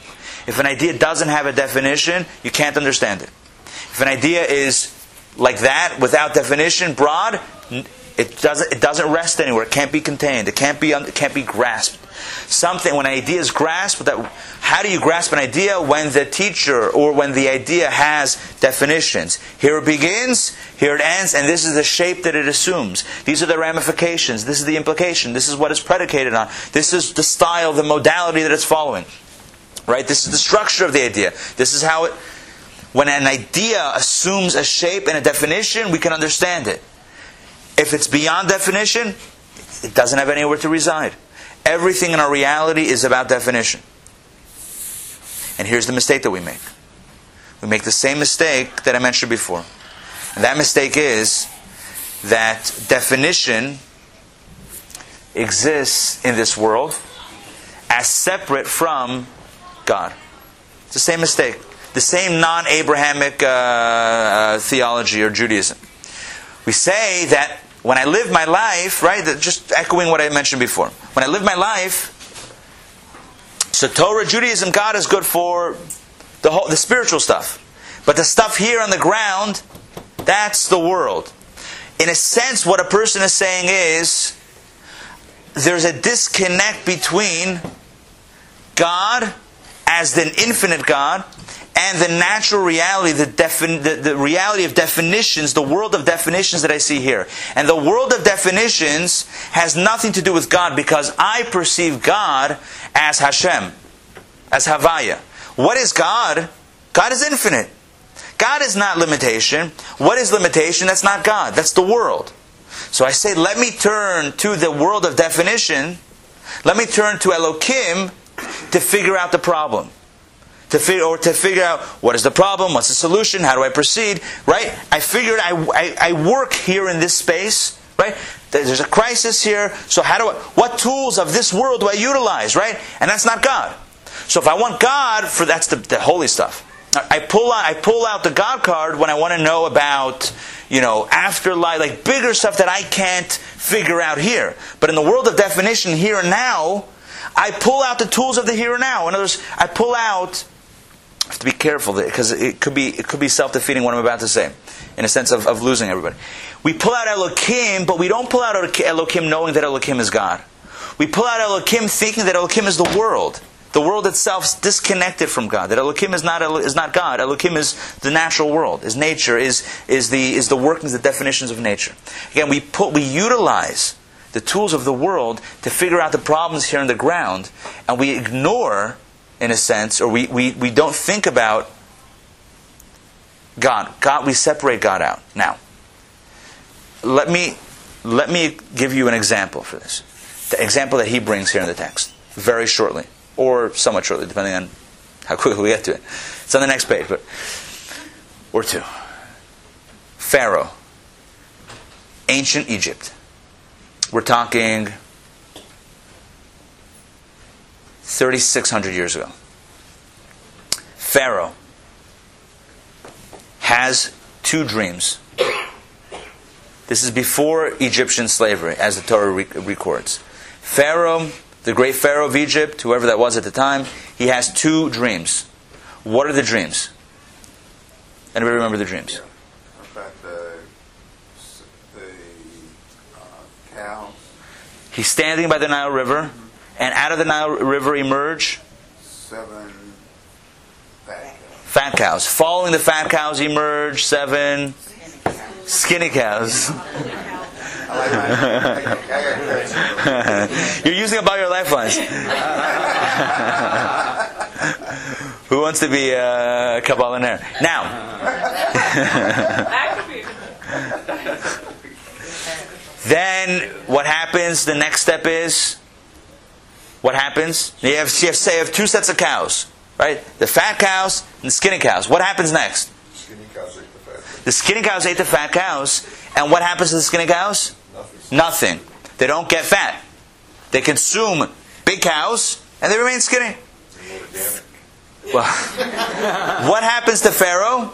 If an idea doesn't have a definition, you can't understand it. If an idea is like that, without definition, broad, it doesn't, it doesn't rest anywhere. It can't be contained. It can't be, it can't be grasped. Something, when an idea is grasped, that, how do you grasp an idea when the teacher or when the idea has definitions? Here it begins, here it ends, and this is the shape that it assumes. These are the ramifications. This is the implication. This is what it's predicated on. This is the style, the modality that it's following. Right? This is the structure of the idea. This is how it. When an idea assumes a shape and a definition, we can understand it. If it's beyond definition, it doesn't have anywhere to reside. Everything in our reality is about definition. And here's the mistake that we make. We make the same mistake that I mentioned before. And that mistake is that definition exists in this world as separate from God. It's the same mistake. The same non Abrahamic uh, uh, theology or Judaism. We say that when I live my life, right, just echoing what I mentioned before, when I live my life, so Torah, Judaism, God is good for the whole, the spiritual stuff. But the stuff here on the ground, that's the world. In a sense, what a person is saying is there's a disconnect between God as an infinite God and the natural reality, the, defin- the, the, reality of definitions, the world of definitions that I see here. And the world of definitions has nothing to do with God because I perceive God as Hashem, as Havaya. What is God? God is infinite. God is not limitation. What is limitation? That's not God. That's the world. So I say, let me turn to the world of definition. Let me turn to Elohim to figure out the problem to figure or to figure out what is the problem, what's the solution, how do I proceed, right? I figured I, I, I work here in this space, right? There's a crisis here, so how do I, what tools of this world do I utilize, right? And that's not God. So if I want God for that's the, the holy stuff. I pull out I pull out the God card when I want to know about you know afterlife, like bigger stuff that I can't figure out here. But in the world of definition, here and now, I pull out the tools of the here and now. In other words, I pull out. Have to be careful because it could be it could be self defeating what I'm about to say, in a sense of, of losing everybody. We pull out Elohim, but we don't pull out Elohim knowing that Elohim is God. We pull out Elohim thinking that Elohim is the world. The world itself is disconnected from God. That Elohim is not, is not God. Elohim is the natural world. Is nature. Is, is, the, is the workings, the definitions of nature. Again, we, put, we utilize the tools of the world to figure out the problems here on the ground, and we ignore, in a sense, or we, we, we don't think about God. God, we separate God out. Now, let me, let me give you an example for this. The example that he brings here in the text, very shortly or somewhat shortly, depending on how quickly we get to it. It's on the next page, but or two. Pharaoh, ancient Egypt. We're talking 3,600 years ago. Pharaoh has two dreams. This is before Egyptian slavery, as the Torah records. Pharaoh the great Pharaoh of Egypt, whoever that was at the time, he has two dreams. What are the dreams? Anybody remember the dreams? About the, the uh, cows. He's standing by the Nile River, and out of the Nile River emerge seven fat cows. Fat cows. Following the fat cows emerge seven skinny cows. (laughs) (laughs) You're using up all your lifelines. (laughs) Who wants to be a Kabbalinaire? Now. then what happens? The next step is what happens? You have, you have, say, you have two sets of cows, right? The fat cows and the skinny cows. What happens next? Skinny cows ate the fat. The skinny cows ate the fat cows, and what happens to the skinny cows? Nothing. Nothing. They don't get fat. They consume big cows and they remain skinny. Well, (laughs) what happens to Pharaoh?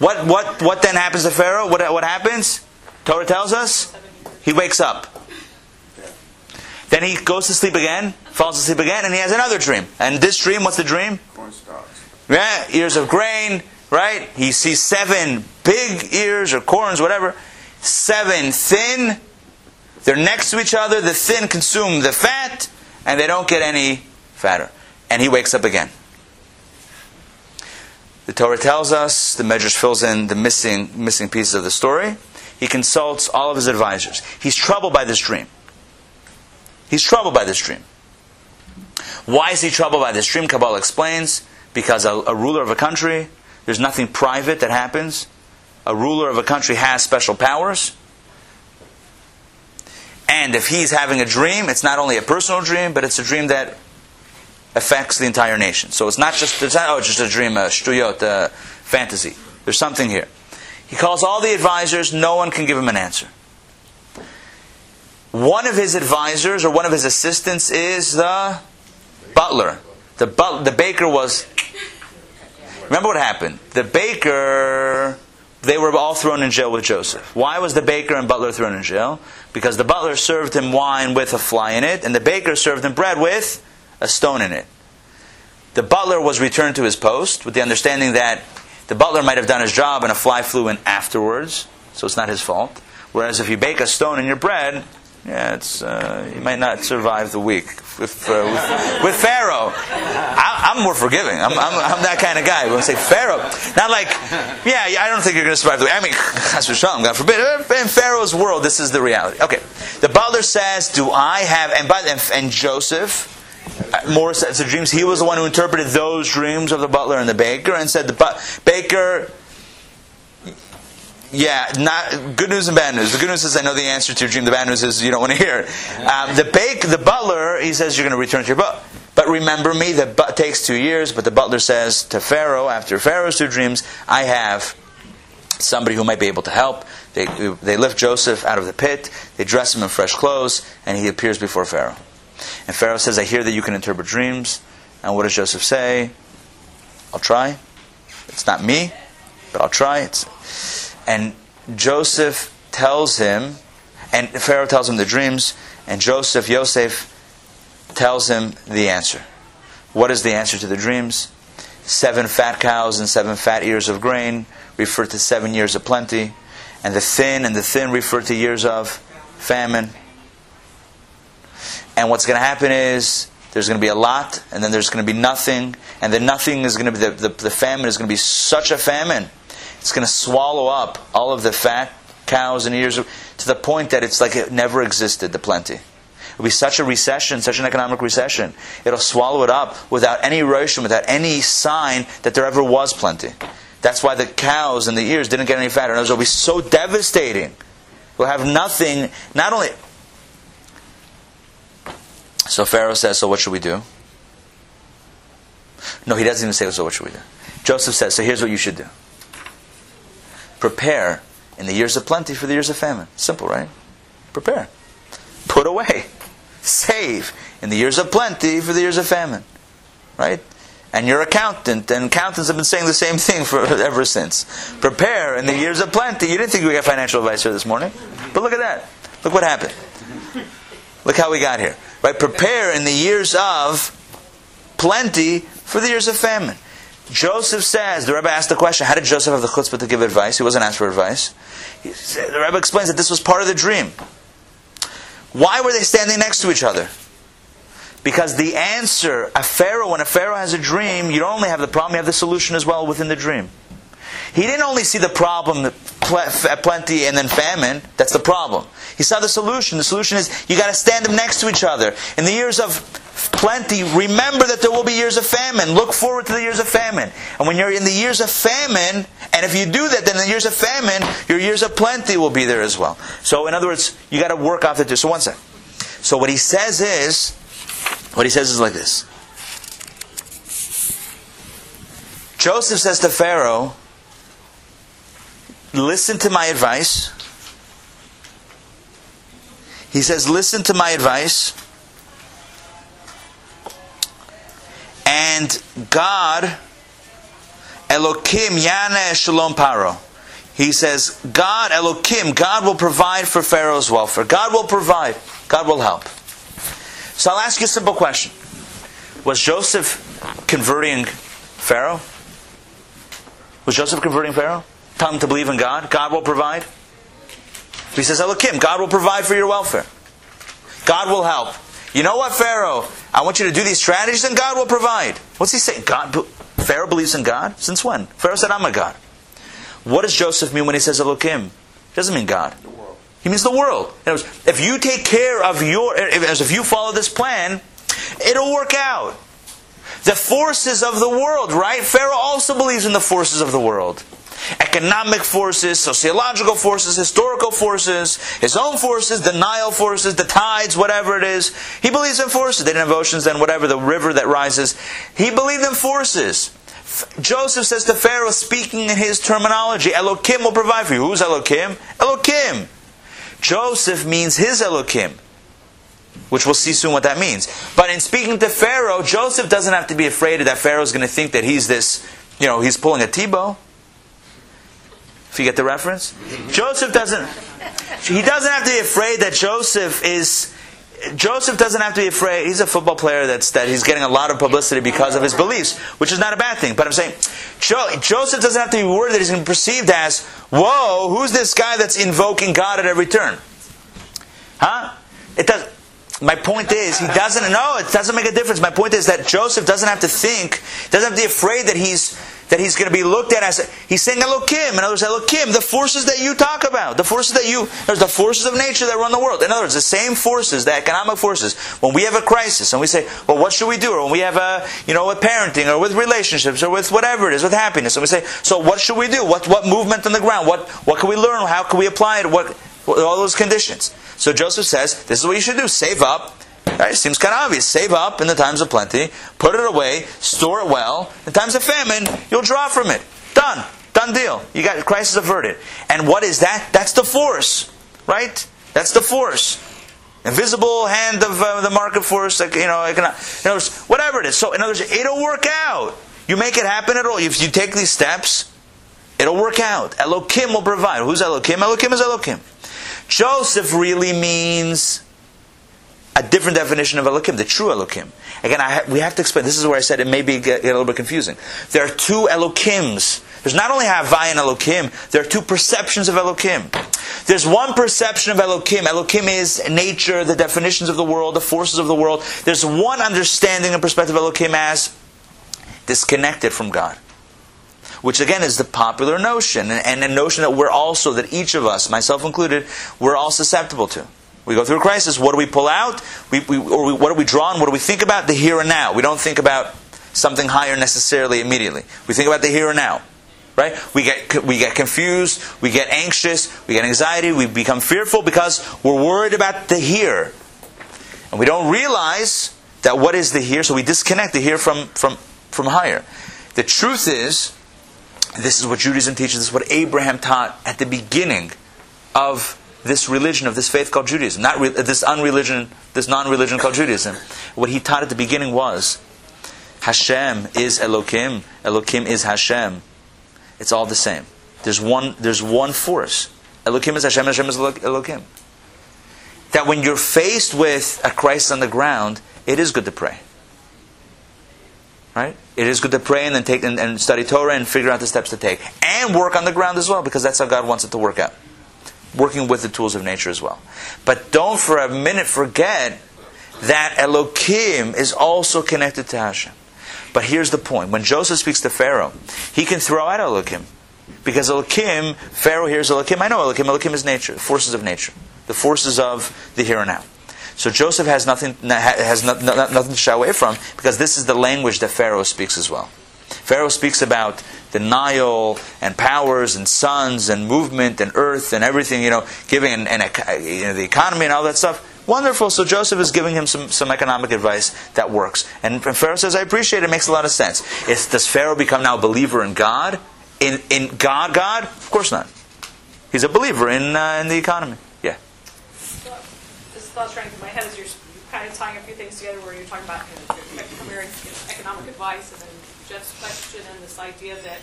What, what, what then happens to Pharaoh? What, what happens? Torah tells us he wakes up. Then he goes to sleep again, falls asleep again, and he has another dream. And this dream, what's the dream? Yeah, ears of grain, right? He sees seven big ears or corns, whatever. Seven thin they're next to each other. The thin consume the fat, and they don't get any fatter. And he wakes up again. The Torah tells us, the Medrash fills in the missing, missing pieces of the story. He consults all of his advisors. He's troubled by this dream. He's troubled by this dream. Why is he troubled by this dream? Kabbalah explains because a, a ruler of a country, there's nothing private that happens. A ruler of a country has special powers. And if he's having a dream, it's not only a personal dream, but it's a dream that affects the entire nation. So it's not just it's not, oh, just a dream, a shtuyot, a fantasy. There's something here. He calls all the advisors. No one can give him an answer. One of his advisors or one of his assistants is the butler. The, but, the baker was. Remember what happened? The baker they were all thrown in jail with Joseph. Why was the baker and butler thrown in jail? Because the butler served him wine with a fly in it, and the baker served him bread with a stone in it. The butler was returned to his post with the understanding that the butler might have done his job and a fly flew in afterwards, so it's not his fault. Whereas if you bake a stone in your bread, yeah, it's uh, you might not survive the week with, uh, with, with, Pharaoh. I, am more forgiving. I'm, I'm, I'm, that kind of guy. When I say Pharaoh, not like, yeah, I don't think you're going to survive the week. I mean. (laughs) God forbid. In Pharaoh's world, this is the reality. Okay, the butler says, "Do I have?" And by and, and Joseph. Uh, more sets of dreams. He was the one who interpreted those dreams of the butler and the baker, and said the bu- baker yeah, not good news and bad news. The good news is I know the answer to your dream. The bad news is you don't want to hear it. Um, the bake, the butler, he says you're going to return to your boat. But remember me, the but takes two years. But the butler says to Pharaoh, after Pharaoh's two dreams, I have somebody who might be able to help. They, they lift Joseph out of the pit, they dress him in fresh clothes, and he appears before Pharaoh. And Pharaoh says, I hear that you can interpret dreams. And what does Joseph say? I'll try. It's not me, but I'll try. It's, and Joseph tells him, and Pharaoh tells him the dreams, and Joseph, Yosef, tells him the answer. What is the answer to the dreams? Seven fat cows and seven fat ears of grain refer to seven years of plenty, and the thin and the thin refer to years of famine. And what's going to happen is there's going to be a lot, and then there's going to be nothing, and the nothing is going to be the, the, the famine is going to be such a famine. It's going to swallow up all of the fat cows and ears to the point that it's like it never existed, the plenty. It'll be such a recession, such an economic recession. It'll swallow it up without any erosion, without any sign that there ever was plenty. That's why the cows and the ears didn't get any fatter. And it'll be so devastating. We'll have nothing, not only. So Pharaoh says, So what should we do? No, he doesn't even say, So what should we do? Joseph says, So here's what you should do prepare in the years of plenty for the years of famine. Simple, right? Prepare. Put away. Save in the years of plenty for the years of famine. Right? And your accountant, and accountants have been saying the same thing for (laughs) ever since. Prepare in the years of plenty. You didn't think we got financial advice here this morning, but look at that. Look what happened. Look how we got here. Right? Prepare in the years of plenty for the years of famine. Joseph says, the Rebbe asked the question, how did Joseph have the chutzpah to give advice? He wasn't asked for advice. Said, the Rebbe explains that this was part of the dream. Why were they standing next to each other? Because the answer, a pharaoh, when a pharaoh has a dream, you don't only have the problem, you have the solution as well within the dream. He didn't only see the problem, uh, plenty and then famine. That's the problem. He saw the solution. The solution is you got to stand them next to each other. In the years of plenty, remember that there will be years of famine. Look forward to the years of famine. And when you're in the years of famine, and if you do that, then the years of famine, your years of plenty will be there as well. So, in other words, you got to work off the two. So, one sec. So, what he says is, what he says is like this. Joseph says to Pharaoh, listen to my advice. He says, listen to my advice. And God, Elokim Yana Shalom Paro. He says, God, Elokim, God will provide for Pharaoh's welfare. God will provide. God will help. So I'll ask you a simple question. Was Joseph converting Pharaoh? Was Joseph converting Pharaoh? Tell him to believe in God. God will provide. He says, Elokim, God will provide for your welfare. God will help. You know what, Pharaoh? I want you to do these strategies and God will provide. What's he saying? God, Pharaoh believes in God? Since when? Pharaoh said, I'm a God. What does Joseph mean when he says Elokim? He doesn't mean God. He means the world. Words, if you take care of your, if, if you follow this plan, it'll work out. The forces of the world, right? Pharaoh also believes in the forces of the world economic forces, sociological forces, historical forces, his own forces, the Nile forces, the tides, whatever it is. He believes in forces. They didn't have oceans then, whatever, the river that rises. He believed in forces. Joseph says to Pharaoh, speaking in his terminology, Elokim will provide for you. Who's Elokim? Elokim. Joseph means his Elokim, which we'll see soon what that means. But in speaking to Pharaoh, Joseph doesn't have to be afraid that Pharaoh's going to think that he's this, you know, he's pulling a Tebow. If you get the reference? Joseph doesn't, he doesn't have to be afraid that Joseph is, Joseph doesn't have to be afraid. He's a football player that's, that he's getting a lot of publicity because of his beliefs, which is not a bad thing. But I'm saying, jo- Joseph doesn't have to be worried that he's going to be perceived as, whoa, who's this guy that's invoking God at every turn? Huh? It does. My point is, he doesn't know. It doesn't make a difference. My point is that Joseph doesn't have to think, doesn't have to be afraid that he's that he's going to be looked at as he's saying Elokim. In other words, Elokim, the forces that you talk about, the forces that you there's the forces of nature that run the world. In other words, the same forces, the economic forces. When we have a crisis and we say, well, what should we do? Or when we have a you know with parenting or with relationships or with whatever it is, with happiness, and we say, so what should we do? What what movement on the ground? What what can we learn? How can we apply it? What all those conditions. So Joseph says, this is what you should do: save up Right? Seems kind of obvious. Save up in the times of plenty, put it away, store it well. In times of famine, you'll draw from it. Done. Done deal. You got crisis averted. And what is that? That's the force, right? That's the force. Invisible hand of uh, the market force, like, you know, economic, in other words, whatever it is. So, in other words, it'll work out. You make it happen at all. If you take these steps, it'll work out. Elokim will provide. Who's Elokim? Elokim is Elokim. Joseph really means a different definition of Elokim, the true Elokim. Again, ha- we have to explain. This is where I said it may be get, get a little bit confusing. There are two Elokims. There's not only Havai and Elokim, there are two perceptions of Elokim. There's one perception of Elokim. Elokim is nature, the definitions of the world, the forces of the world. There's one understanding and perspective of Elokim as disconnected from God. Which again is the popular notion, and, and a notion that we're also, that each of us, myself included, we're all susceptible to. We go through a crisis. What do we pull out? We, we, or we, what do we draw on? What do we think about? The here and now. We don't think about something higher necessarily immediately. We think about the here and now. Right? We get, we get confused. We get anxious. We get anxiety. We become fearful because we're worried about the here. And we don't realize that what is the here, so we disconnect the here from, from, from higher. The truth is, this is what Judaism teaches, this is what Abraham taught at the beginning of this religion, of this faith called Judaism, not re- this unreligion, this non-religion called Judaism. What he taught at the beginning was Hashem is Elokim, Elokim is Hashem. It's all the same. There's one. There's one force. Elokim is Hashem. Hashem is Elokim. That when you're faced with a crisis on the ground, it is good to pray. Right? It is good to pray and then take and, and study Torah and figure out the steps to take, and work on the ground as well, because that's how God wants it to work out working with the tools of nature as well. But don't for a minute forget that Elokim is also connected to Hashem. But here's the point. When Joseph speaks to Pharaoh, he can throw out Elokim. Because Elokim, Pharaoh hears Elokim. I know Elokim. Elokim is nature, forces of nature, the forces of the here and now. So Joseph has nothing, has nothing to shy away from because this is the language that Pharaoh speaks as well. Pharaoh speaks about the Nile and powers and suns and movement and earth and everything, you know, giving and, and you know, the economy and all that stuff. Wonderful. So Joseph is giving him some, some economic advice that works. And, Pharaoh says, I appreciate it. it. makes a lot of sense. Does Pharaoh become now a believer in God? In, in God, God? Of course not. He's a believer in, uh, in the economy. Yeah. This thought running through my head as you're kind of tying a few things together where you're talking about you know, economic advice and then Jeff's question and this idea that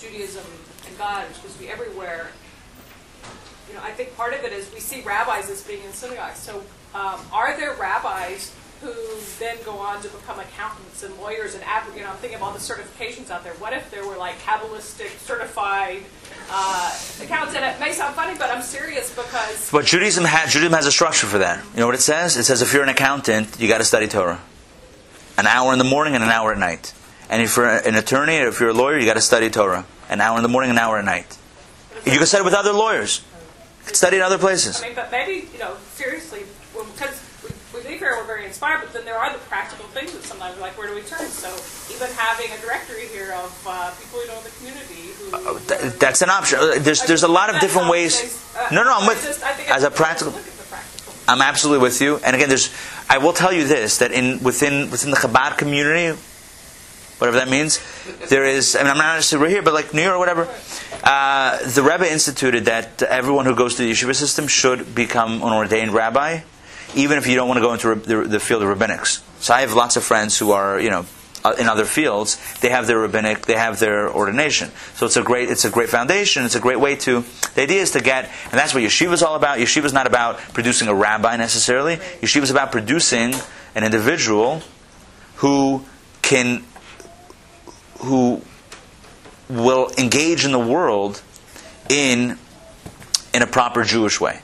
Judaism and God is supposed to be everywhere. You know, I think part of it is we see rabbis as being in synagogues. So, um, are there rabbis who then go on to become accountants and lawyers and you know, I'm thinking of all the certifications out there. What if there were like Kabbalistic certified uh, accountants? And it may sound funny, but I'm serious because. But Judaism has Judaism has a structure for that. You know what it says? It says if you're an accountant, you got to study Torah, an hour in the morning and an hour at night. And if you're an attorney or if you're a lawyer, you got to study Torah. An hour in the morning, an hour at night. You can study with other lawyers. You can study in other places. I mean, but maybe, you know, seriously, because we, we leave here, we're very inspired, but then there are the practical things that sometimes like, where do we turn? So even having a directory here of uh, people you know in the community who. Uh, th- that's an option. Uh, there's, there's a lot of different ways. Uh, no, no, I'm with. Just, as a practical. I'm absolutely with you. And again, there's. I will tell you this: that in within within the Chabad community, whatever that means. There is, I mean, I'm not necessarily here, but like New York or whatever, uh, the Rebbe instituted that everyone who goes to the yeshiva system should become an ordained rabbi, even if you don't want to go into the, the field of rabbinics. So I have lots of friends who are, you know, uh, in other fields, they have their rabbinic, they have their ordination. So it's a great, it's a great foundation. It's a great way to. The idea is to get, and that's what yeshiva is all about. Yeshiva is not about producing a rabbi necessarily. Yeshiva is about producing an individual who can who will engage in the world in in a proper Jewish way.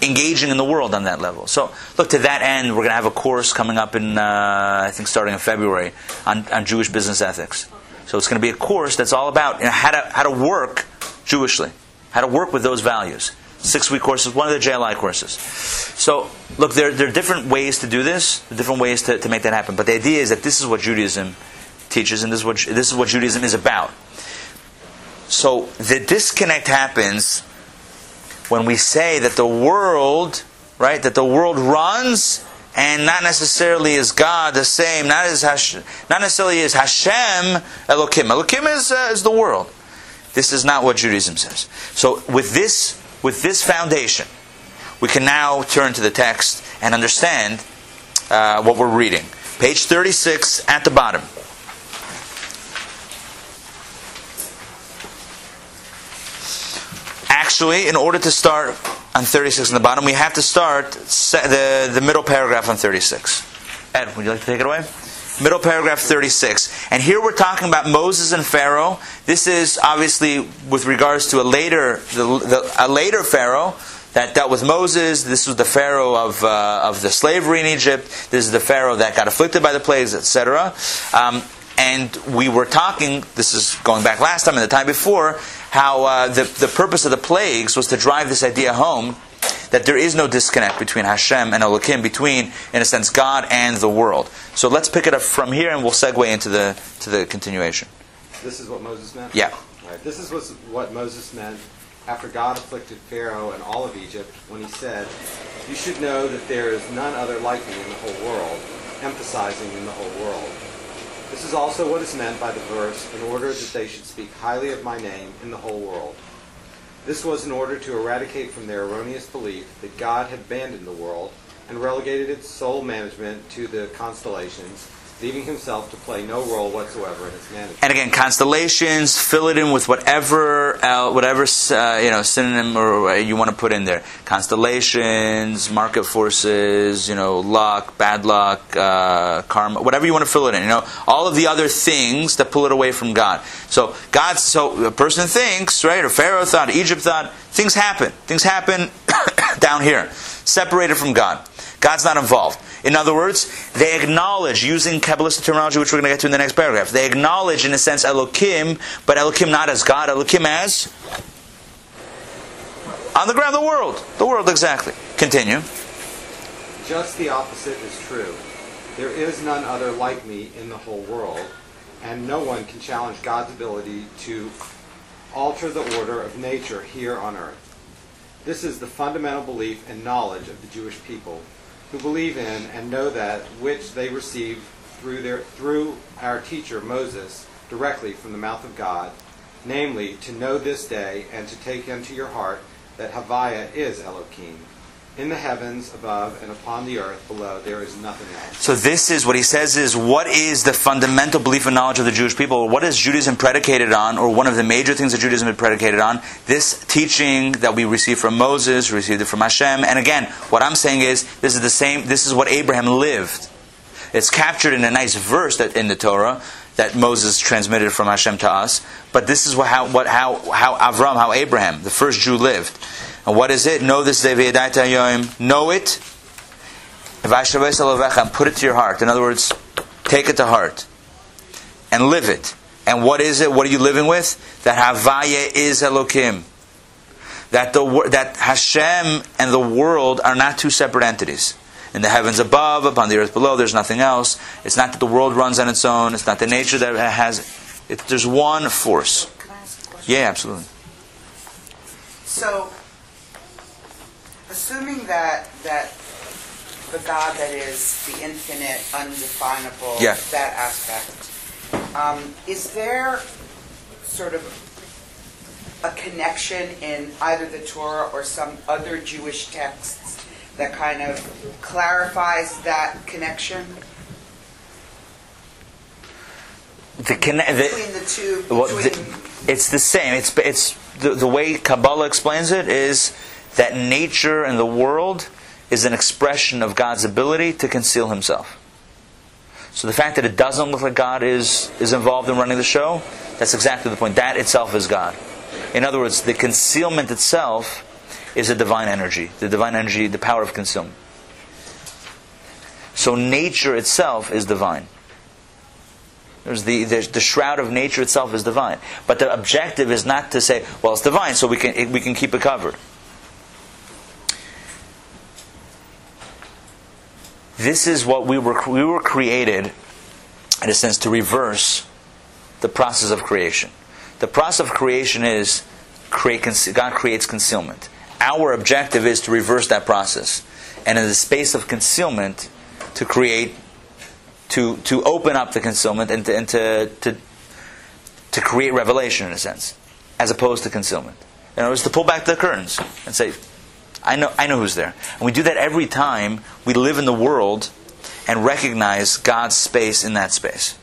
Engaging in the world on that level. So, look, to that end, we're going to have a course coming up in, uh, I think, starting in February on, on Jewish business ethics. So, it's going to be a course that's all about you know, how, to, how to work Jewishly, how to work with those values. Six week courses, one of the JLI courses. So, look, there, there are different ways to do this, different ways to, to make that happen. But the idea is that this is what Judaism teaches, and this is what, this is what Judaism is about. So the disconnect happens when we say that the world, right, that the world runs and not necessarily is God the same, not as Hash, not necessarily is Hashem Elokim. Elokim is, uh, is the world. This is not what Judaism says. So with this with this foundation, we can now turn to the text and understand uh, what we're reading. Page 36 at the bottom. Actually, in order to start on 36 on the bottom, we have to start the, the middle paragraph on 36. Ed, would you like to take it away? Middle paragraph 36. And here we're talking about Moses and Pharaoh. This is obviously with regards to a later, the, the, a later Pharaoh that dealt with Moses. This was the Pharaoh of, uh, of the slavery in Egypt. This is the Pharaoh that got afflicted by the plagues, etc. Um, and we were talking, this is going back last time and the time before, how uh, the, the purpose of the plagues was to drive this idea home that there is no disconnect between Hashem and Elohim, between, in a sense, God and the world. So let's pick it up from here and we'll segue into the, to the continuation. This is what Moses meant? Yeah. Right. This is what's- what Moses meant after God afflicted Pharaoh and all of Egypt when he said, You should know that there is none other like me in the whole world, emphasizing in the whole world. This is also what is meant by the verse, in order that they should speak highly of my name in the whole world. This was in order to eradicate from their erroneous belief that God had abandoned the world and relegated its sole management to the constellations, leaving himself to play no role whatsoever in its management. And again, constellations, fill it in with whatever, uh, whatever uh, you know synonym or uh, you want to put in there. Constellations, market forces, you know, luck, bad luck, uh, karma, whatever you want to fill it in. You know, all of the other things that pull it away from God. So God, so a person thinks, right? Or Pharaoh thought, Egypt thought, things happen. Things happen (coughs) down here, separated from God. God's not involved. In other words, they acknowledge, using Kabbalistic terminology, which we're going to get to in the next paragraph, they acknowledge, in a sense, Elohim, but Elohim not as God, Elohim as on the ground, of the world. The world, exactly. Continue. Just the opposite is true. There is none other like me in the whole world, and no one can challenge God's ability to alter the order of nature here on earth. This is the fundamental belief and knowledge of the Jewish people, who believe in and know that which they receive through their through our teacher Moses directly from the mouth of God, namely to know this day and to take unto your heart that Havaya is Elohim. In the heavens above and upon the earth below there is nothing else. So this is what he says is what is the fundamental belief and knowledge of the Jewish people? What is Judaism predicated on, or one of the major things that Judaism is predicated on? This teaching that we received from Moses, received it from Hashem. And again, what I'm saying is this is the same. This is what Abraham lived. It's captured in a nice verse that in the Torah that Moses transmitted from Hashem to us. But this is what, how, what, how, how Avram, how Abraham, the first Jew, lived. And what is it? Know this day, know it, put it to your heart. In other words, take it to heart and live it. And what is it? What are you living with? That Havaya is Elohim. That, the, that Hashem and the world are not two separate entities. In the heavens above, upon the earth below, there's nothing else. It's not that the world runs on its own. It's not the nature that has. It, there's one force. Yeah, absolutely. So, assuming that that the God that is the infinite, undefinable, Yeah. that aspect, um, is there sort of a connection in either the Torah or some other Jewish texts that kind of clarifies that connection The, conne- the, between the two? Well, the, it's the same. It's it's the, the way Kabbalah explains it is that nature and the world is an expression of God's ability to conceal Himself. So the fact that it doesn't look like God is is involved in running the show, that's exactly the point. That itself is God. In other words, the concealment itself is a divine energy. The divine energy, the power of concealment. So nature itself is divine. There's the, there's the shroud of nature itself is divine. But the objective is not to say, well, it's divine, so we can, we can keep it covered. This is what we were, we were created, in a sense, to reverse the process of creation. The process of creation is create, God creates concealment. Our objective is to reverse that process. And in the space of concealment, to create to, to open up the concealment and, to, and to, to, to create revelation in a sense, as opposed to concealment. In other words, to pull back the curtains and say, I know, I know who's there. And we do that every time we live in the world and recognize God's space in that space.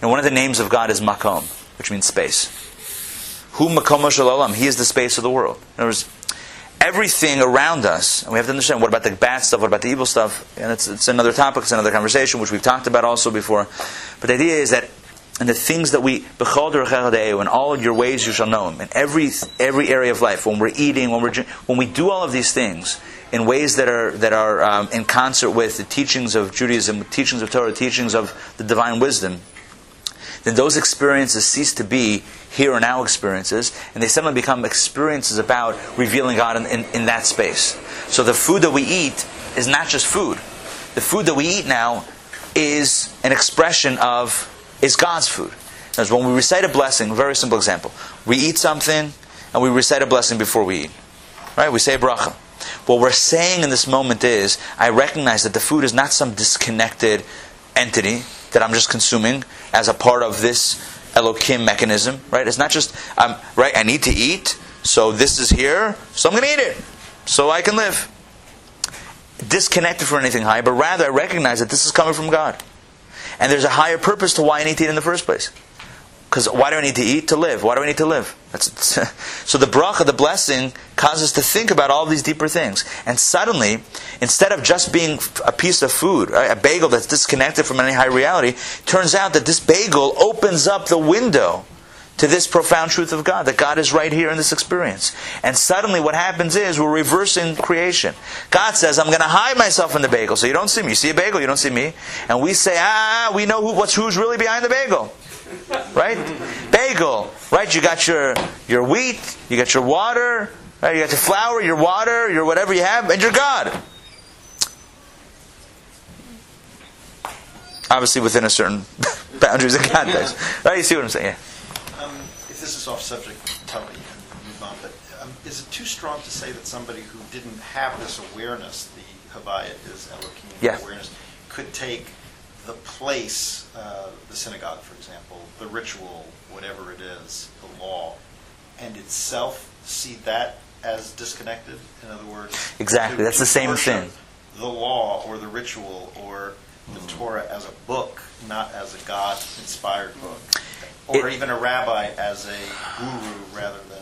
And one of the names of God is Makom, which means space. Who makomo shel. He is the space of the world. In other words, everything around us, and we have to understand what about the bad stuff, what about the evil stuff, and it's, it's another topic, it's another conversation, which we've talked about also before. But the idea is that and the things that we in all your ways you shall know him in every every area of life when we're eating when we're when we do all of these things in ways that are that are um, in concert with the teachings of Judaism teachings of Torah teachings of the divine wisdom then those experiences cease to be here and now experiences, and they suddenly become experiences about revealing God in, in, in, that space. So the food that we eat is not just food. The food that we eat now is an expression of, is God's food. Because when we recite a blessing, very simple example, we eat something and we recite a blessing before we eat. Right? We say bracha. What we're saying in this moment is, I recognize that the food is not some disconnected entity that I'm just consuming as a part of this Elohim mechanism, right? It's not just, um, right, I need to eat, so this is here, so I'm going to eat it, so I can live. Disconnected from anything high, but rather I recognize that this is coming from God. And there's a higher purpose to why I need to eat in the first place. Because why do I need to eat? To live. Why do I need to live? (laughs) So the bracha, the blessing, causes us to think about all these deeper things. And suddenly, instead of just being a piece of food, a bagel that's disconnected from any high reality, turns out that this bagel opens up the window to this profound truth of God, that God is right here in this experience. And suddenly what happens is we're reversing creation. God says, I'm going to hide myself in the bagel, so you don't see me. You see a bagel, you don't see me. And we say, ah, we know who, what's, who's really behind the bagel. Right? Bagel. Right? You got your, your wheat, you got your water, right? You got your flour, your water, your whatever you have, and you're God. Obviously within a certain (laughs) boundaries and context. Right? You see what I'm saying? Yeah. This is off subject, tell me and move on. But um, is it too strong to say that somebody who didn't have this awareness, the Havayat is Elohim Yeah. awareness, could take the place, uh, the synagogue, for example, the ritual, whatever it is, the law, and itself see that as disconnected? In other words, Exactly. to- That's to the same thing. The law or the ritual or the Torah as a book, not as a God-inspired book, or It- even a rabbi as a guru rather than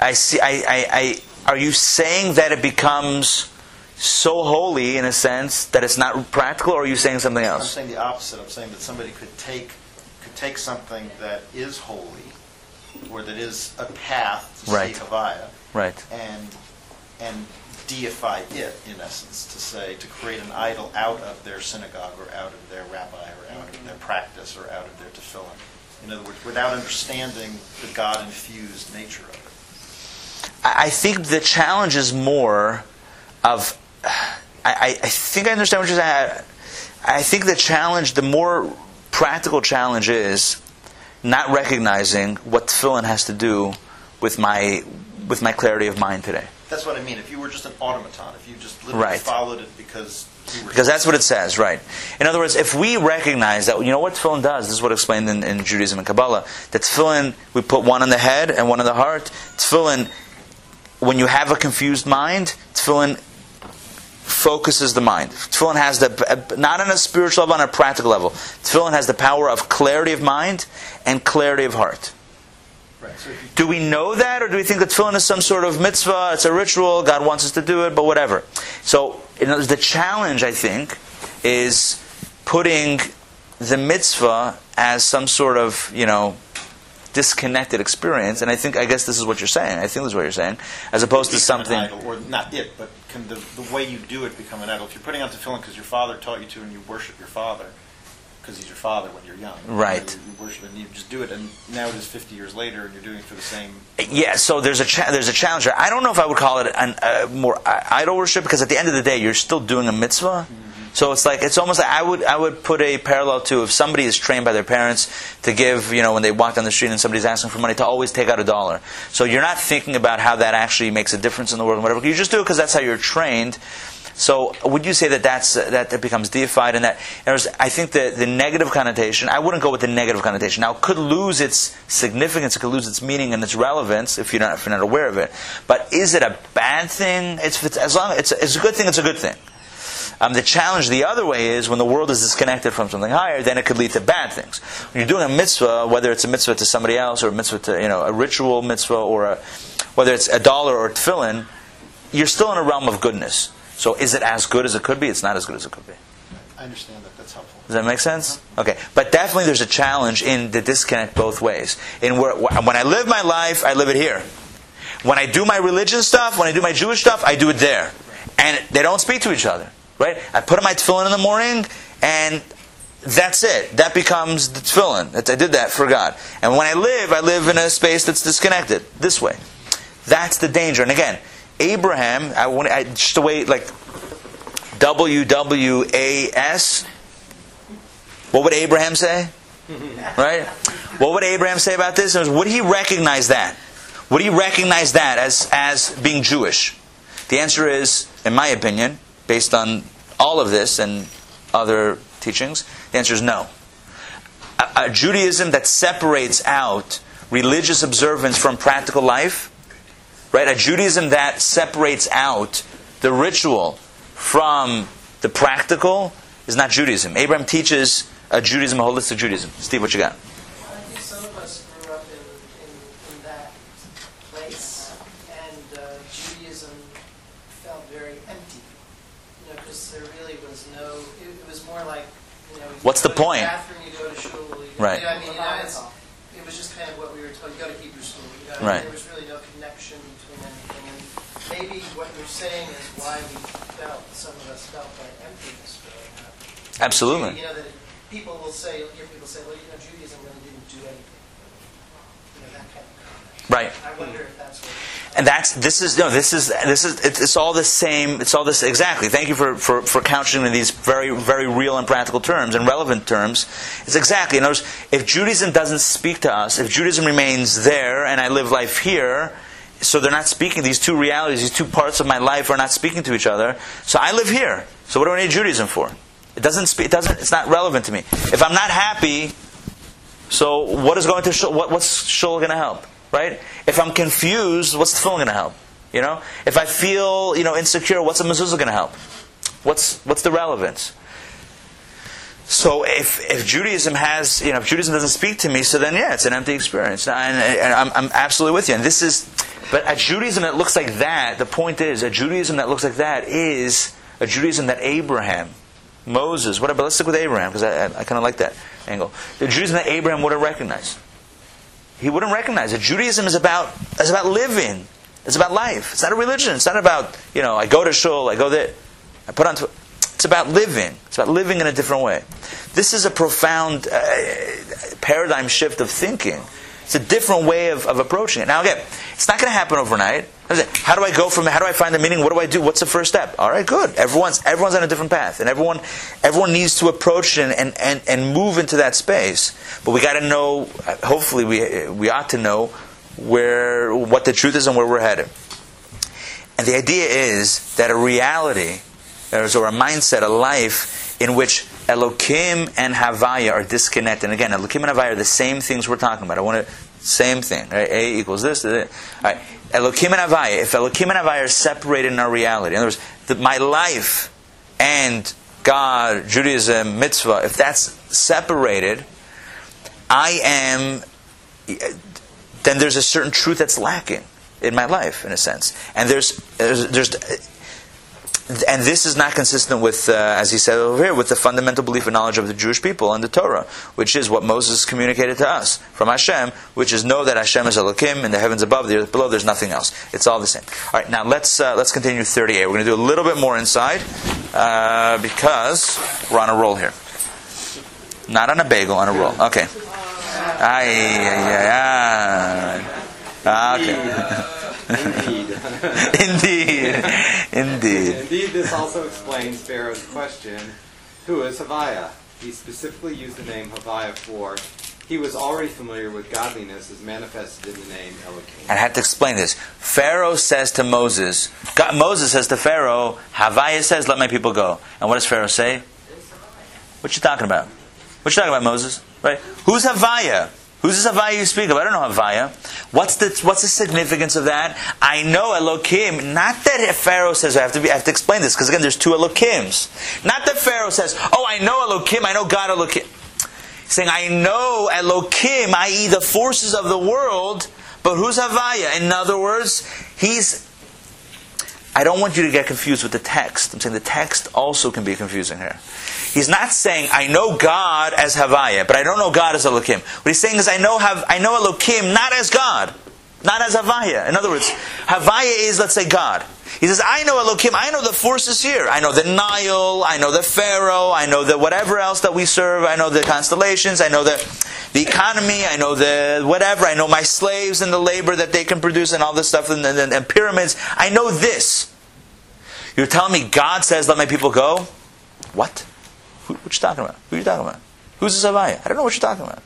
a. I see. I, I, I, are you saying that it becomes so holy in a sense that it's not practical, or are you saying something else? I'm saying the opposite. I'm saying that somebody could take could take something that is holy, or that is a path to Right. see Havaya, Right. and and deify it in essence to say to create an idol out of their synagogue or out of their rabbi or out of their practice or out of their tefillin. In other words, without understanding the God-infused nature of it. I think the challenge is more of. I, I think I understand what you're saying. I, think the challenge, the more practical challenge is not recognizing what tefillin has to do with my with my clarity of mind today. That's what I mean. If you were just an automaton, if you just literally Right. followed it because Because that's what it says, right? In other words, if we recognize that, you know what tefillin does, this is what explained in, in Judaism and Kabbalah, that tefillin, we put one on the head and one on the heart. Tefillin, when you have a confused mind, tefillin focuses the mind. Tefillin has the, uh, not on a spiritual level, on a practical level. Tefillin has the power of clarity of mind and clarity of heart. Right. So Do we know that, or do we think that tefillin is some sort of mitzvah? It's a ritual. God wants us to do it, but whatever. So, in other words, the challenge, I think, is putting the mitzvah as some sort of, you know, disconnected experience. And I think, I guess, this is what you're saying. I think this is what you're saying, as opposed to something. idol, or not it, but can the, the way you do it become an idol? If you're putting on tefillin because your father taught you to, and you worship your father because he's your father when you're young, Right. You, you worship and you just do it, and now it is 50 years later, and you're doing it for the same. Yeah, so there's a cha- there's a challenge there. I don't know if I would call it an, uh, more uh, idol worship because at the end of the day, you're still doing a mitzvah. So it's like it's almost like I would I would put a parallel to if somebody is trained by their parents to give you know when they walk down the street and somebody's asking for money to always take out a dollar. So you're not thinking about how that actually makes a difference in the world and whatever. You just do it because that's how you're trained. So would you say that that's uh, that becomes deified and that there's I think the the negative connotation I wouldn't go with the negative connotation. Now it could lose its significance, it could lose its meaning and its relevance if you're not if you're not aware of it. But is it a bad thing? It's, it's as long it's it's a good thing. It's a good thing. Um, the challenge the other way is when the world is disconnected from something higher, then it could lead to bad things. When you're doing a mitzvah, whether it's a mitzvah to somebody else or a mitzvah to you know a ritual mitzvah or a, whether it's a dollar or a tefillin, you're still in a realm of goodness. So is it as good as it could be? It's not as good as it could be. I understand that, that's helpful. Does that make sense? Okay, but definitely there's a challenge in the disconnect both ways. In where when I live my life, I live it here. When I do my religion stuff, when I do my Jewish stuff, I do it there, and they don't speak to each other. Right? I put on my tefillin in the morning, and that's it. That becomes the tefillin. I did that for God. And when I live, I live in a space that's disconnected this way. That's the danger. And again, Abraham, I want I, just the way like W W A S. What would Abraham say? (laughs) Right? What would Abraham say about this? Would he recognize that? Would he recognize that as as being Jewish? The answer is, in my opinion, based on all of this and other teachings, the answer is no. A, a Judaism that separates out religious observance from practical life, right? A Judaism that separates out the ritual from the practical is not Judaism. Abraham teaches a Judaism, a holistic Judaism. Steve, what you got? I think some of us grew up in, in, in that place, and uh, Judaism felt very empty. You know, because there really was no. It, it was more like, you know. you What's the to point? Bathroom, you go to shul. You, Right. You know, I mean, you know, it's, it was just kind of what we were told. You got to Hebrew school. You know, Right. There maybe what you're saying is why we felt some of us felt that emptiness growing up. Absolutely. You know, that people will say, you'll hear people say, well, you know, Judaism really didn't do anything. You know, that kind of comment. Right. I wonder if that's what. And that's this is no this is this is it's, it's all the same it's all this exactly. Thank you for, for, for couching in these very very real and practical terms and relevant terms. It's exactly in other words, if Judaism doesn't speak to us, if Judaism remains there and I live life here, so they're not speaking these two realities, these two parts of my life are not speaking to each other. So I live here. So what do I need Judaism for? It doesn't speak. It doesn't. It's not relevant to me. If I'm not happy, so what is going to shul, what, what's shul going to help? Right? If I'm confused, what's the going to help? You know, if I feel you know insecure, what's a mezuzah going to help? What's what's the relevance? So if, if Judaism has you know if Judaism doesn't speak to me, so then yeah, it's an empty experience. And, and I'm, I'm absolutely with you. And this is, but a Judaism that looks like that. The point is, a Judaism that looks like that is a Judaism that Abraham, Moses, whatever. Let's stick with Abraham because I, I, I kind of like that angle. The Judaism that Abraham wouldn't recognize. He wouldn't recognize it. Judaism is about is about living. It's about life. It's not a religion. It's not about you know I go to shul, I go there, I put on. About living. It's about living in a different way. This is a profound uh, paradigm shift of thinking. It's a different way of, of approaching it. Now again, it's not going to happen overnight. How do I go from? How do I find the meaning? What do I do? What's the first step? All right, good. Everyone's everyone's on a different path, and everyone everyone needs to approach it and and, and move into that space. But we got to know. Hopefully, we we ought to know where what the truth is and where we're headed. And the idea is that a reality, or a mindset, a life in which Elokim and Havaya are disconnected. And again, Elokim and Havaya are the same things we're talking about. I want to same thing. Right? A equals this. this. Elokim and Havaya. If Elokim and Havaya are separated in our reality, in other words, the, my life and God, Judaism, mitzvah, if that's separated, I am. Then there's a certain truth that's lacking in my life, in a sense, and there's there's, there's and this is not consistent with, uh, as he said over here, with the fundamental belief and knowledge of the Jewish people and the Torah, which is what Moses communicated to us from Hashem, which is know that Hashem is Elokim in the heavens above, the earth below. There's nothing else. It's all the same. All right, now let's uh, let's continue 38. We're going to do a little bit more inside uh, because we're on a roll here. Not on a bagel, on a roll. Okay. Ay, ay, ay, ay. Okay. (laughs) (laughs) Indeed. Indeed. Indeed, this also explains Pharaoh's question Who is Havaya? He specifically used the name Havaya for he was already familiar with godliness as manifested in the name Elohim. And I have to explain this. Pharaoh says to Moses, God, Moses says to Pharaoh, Havaya says, let my people go. And what does Pharaoh say? What you talking about? What you talking about, Moses? Right? Who's Havaya? Who's this Havaya you speak of? I don't know Havaya. What's the what's the significance of that? I know Elokim. Not that Pharaoh says I have to be. I have to explain this because again, there's two Elokims. Not that Pharaoh says, "Oh, I know Elokim. I know God Elokim." Saying, "I know Elokim, i.e., the forces of the world." But who's Havaya? In other words, he's. I don't want you to get confused with the text. I'm saying the text also can be confusing here. He's not saying I know God as Havaya, but I don't know God as Elokim. What he's saying is I know have I know Elokim not as God, not as Havaya. In other words, Havaya is let's say God. He says I know Elokim. I know the forces here. I know the Nile. I know the Pharaoh. I know the whatever else that we serve. I know the constellations. I know the the economy. I know the whatever. I know my slaves and the labor that they can produce and all this stuff and, and, and pyramids. I know this. You're telling me God says let my people go? What? Who, what you talking about? Who are you talking about? Who's this Havaya? I don't know what you're talking about.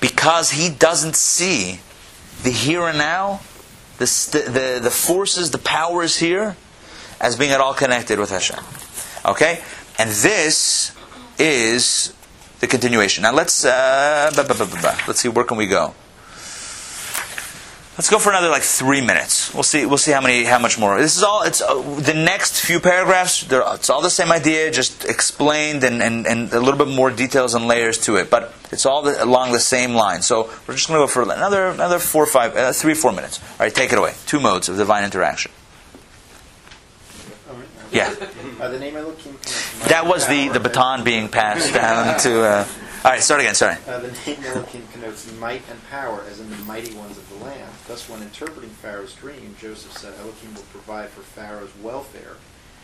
Because he doesn't see the here and now, the, the, the forces, the powers here, as being at all connected with Hashem. Okay? And this is the continuation. Now let's uh, let's see where can we go. Let's go for another like three minutes. We'll see. We'll see how many, how much more. This is all. It's uh, the next few paragraphs. It's all the same idea, just explained and, and, and a little bit more details and layers to it. But it's all the, along the same line. So we're just going to go for another another four, or five, uh, three, four minutes. All right, take it away. Two modes of divine interaction. Yeah. The name Elohim That was the, the baton being passed down to. Uh, all right, start again. Sorry. Uh, the name Elohim connotes might and power, as in the mighty ones of the land. Thus, when interpreting Pharaoh's dream, Joseph said Elohim will provide for Pharaoh's welfare,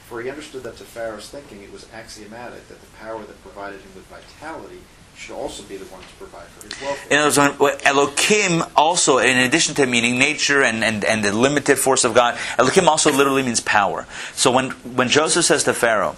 for he understood that to Pharaoh's thinking it was axiomatic that the power that provided him with vitality should also be the one to provide for his welfare. In other words, Elohim also, in addition to meaning nature and, and, and the limited force of God, Elohim also literally means power. So when, when Joseph says to Pharaoh,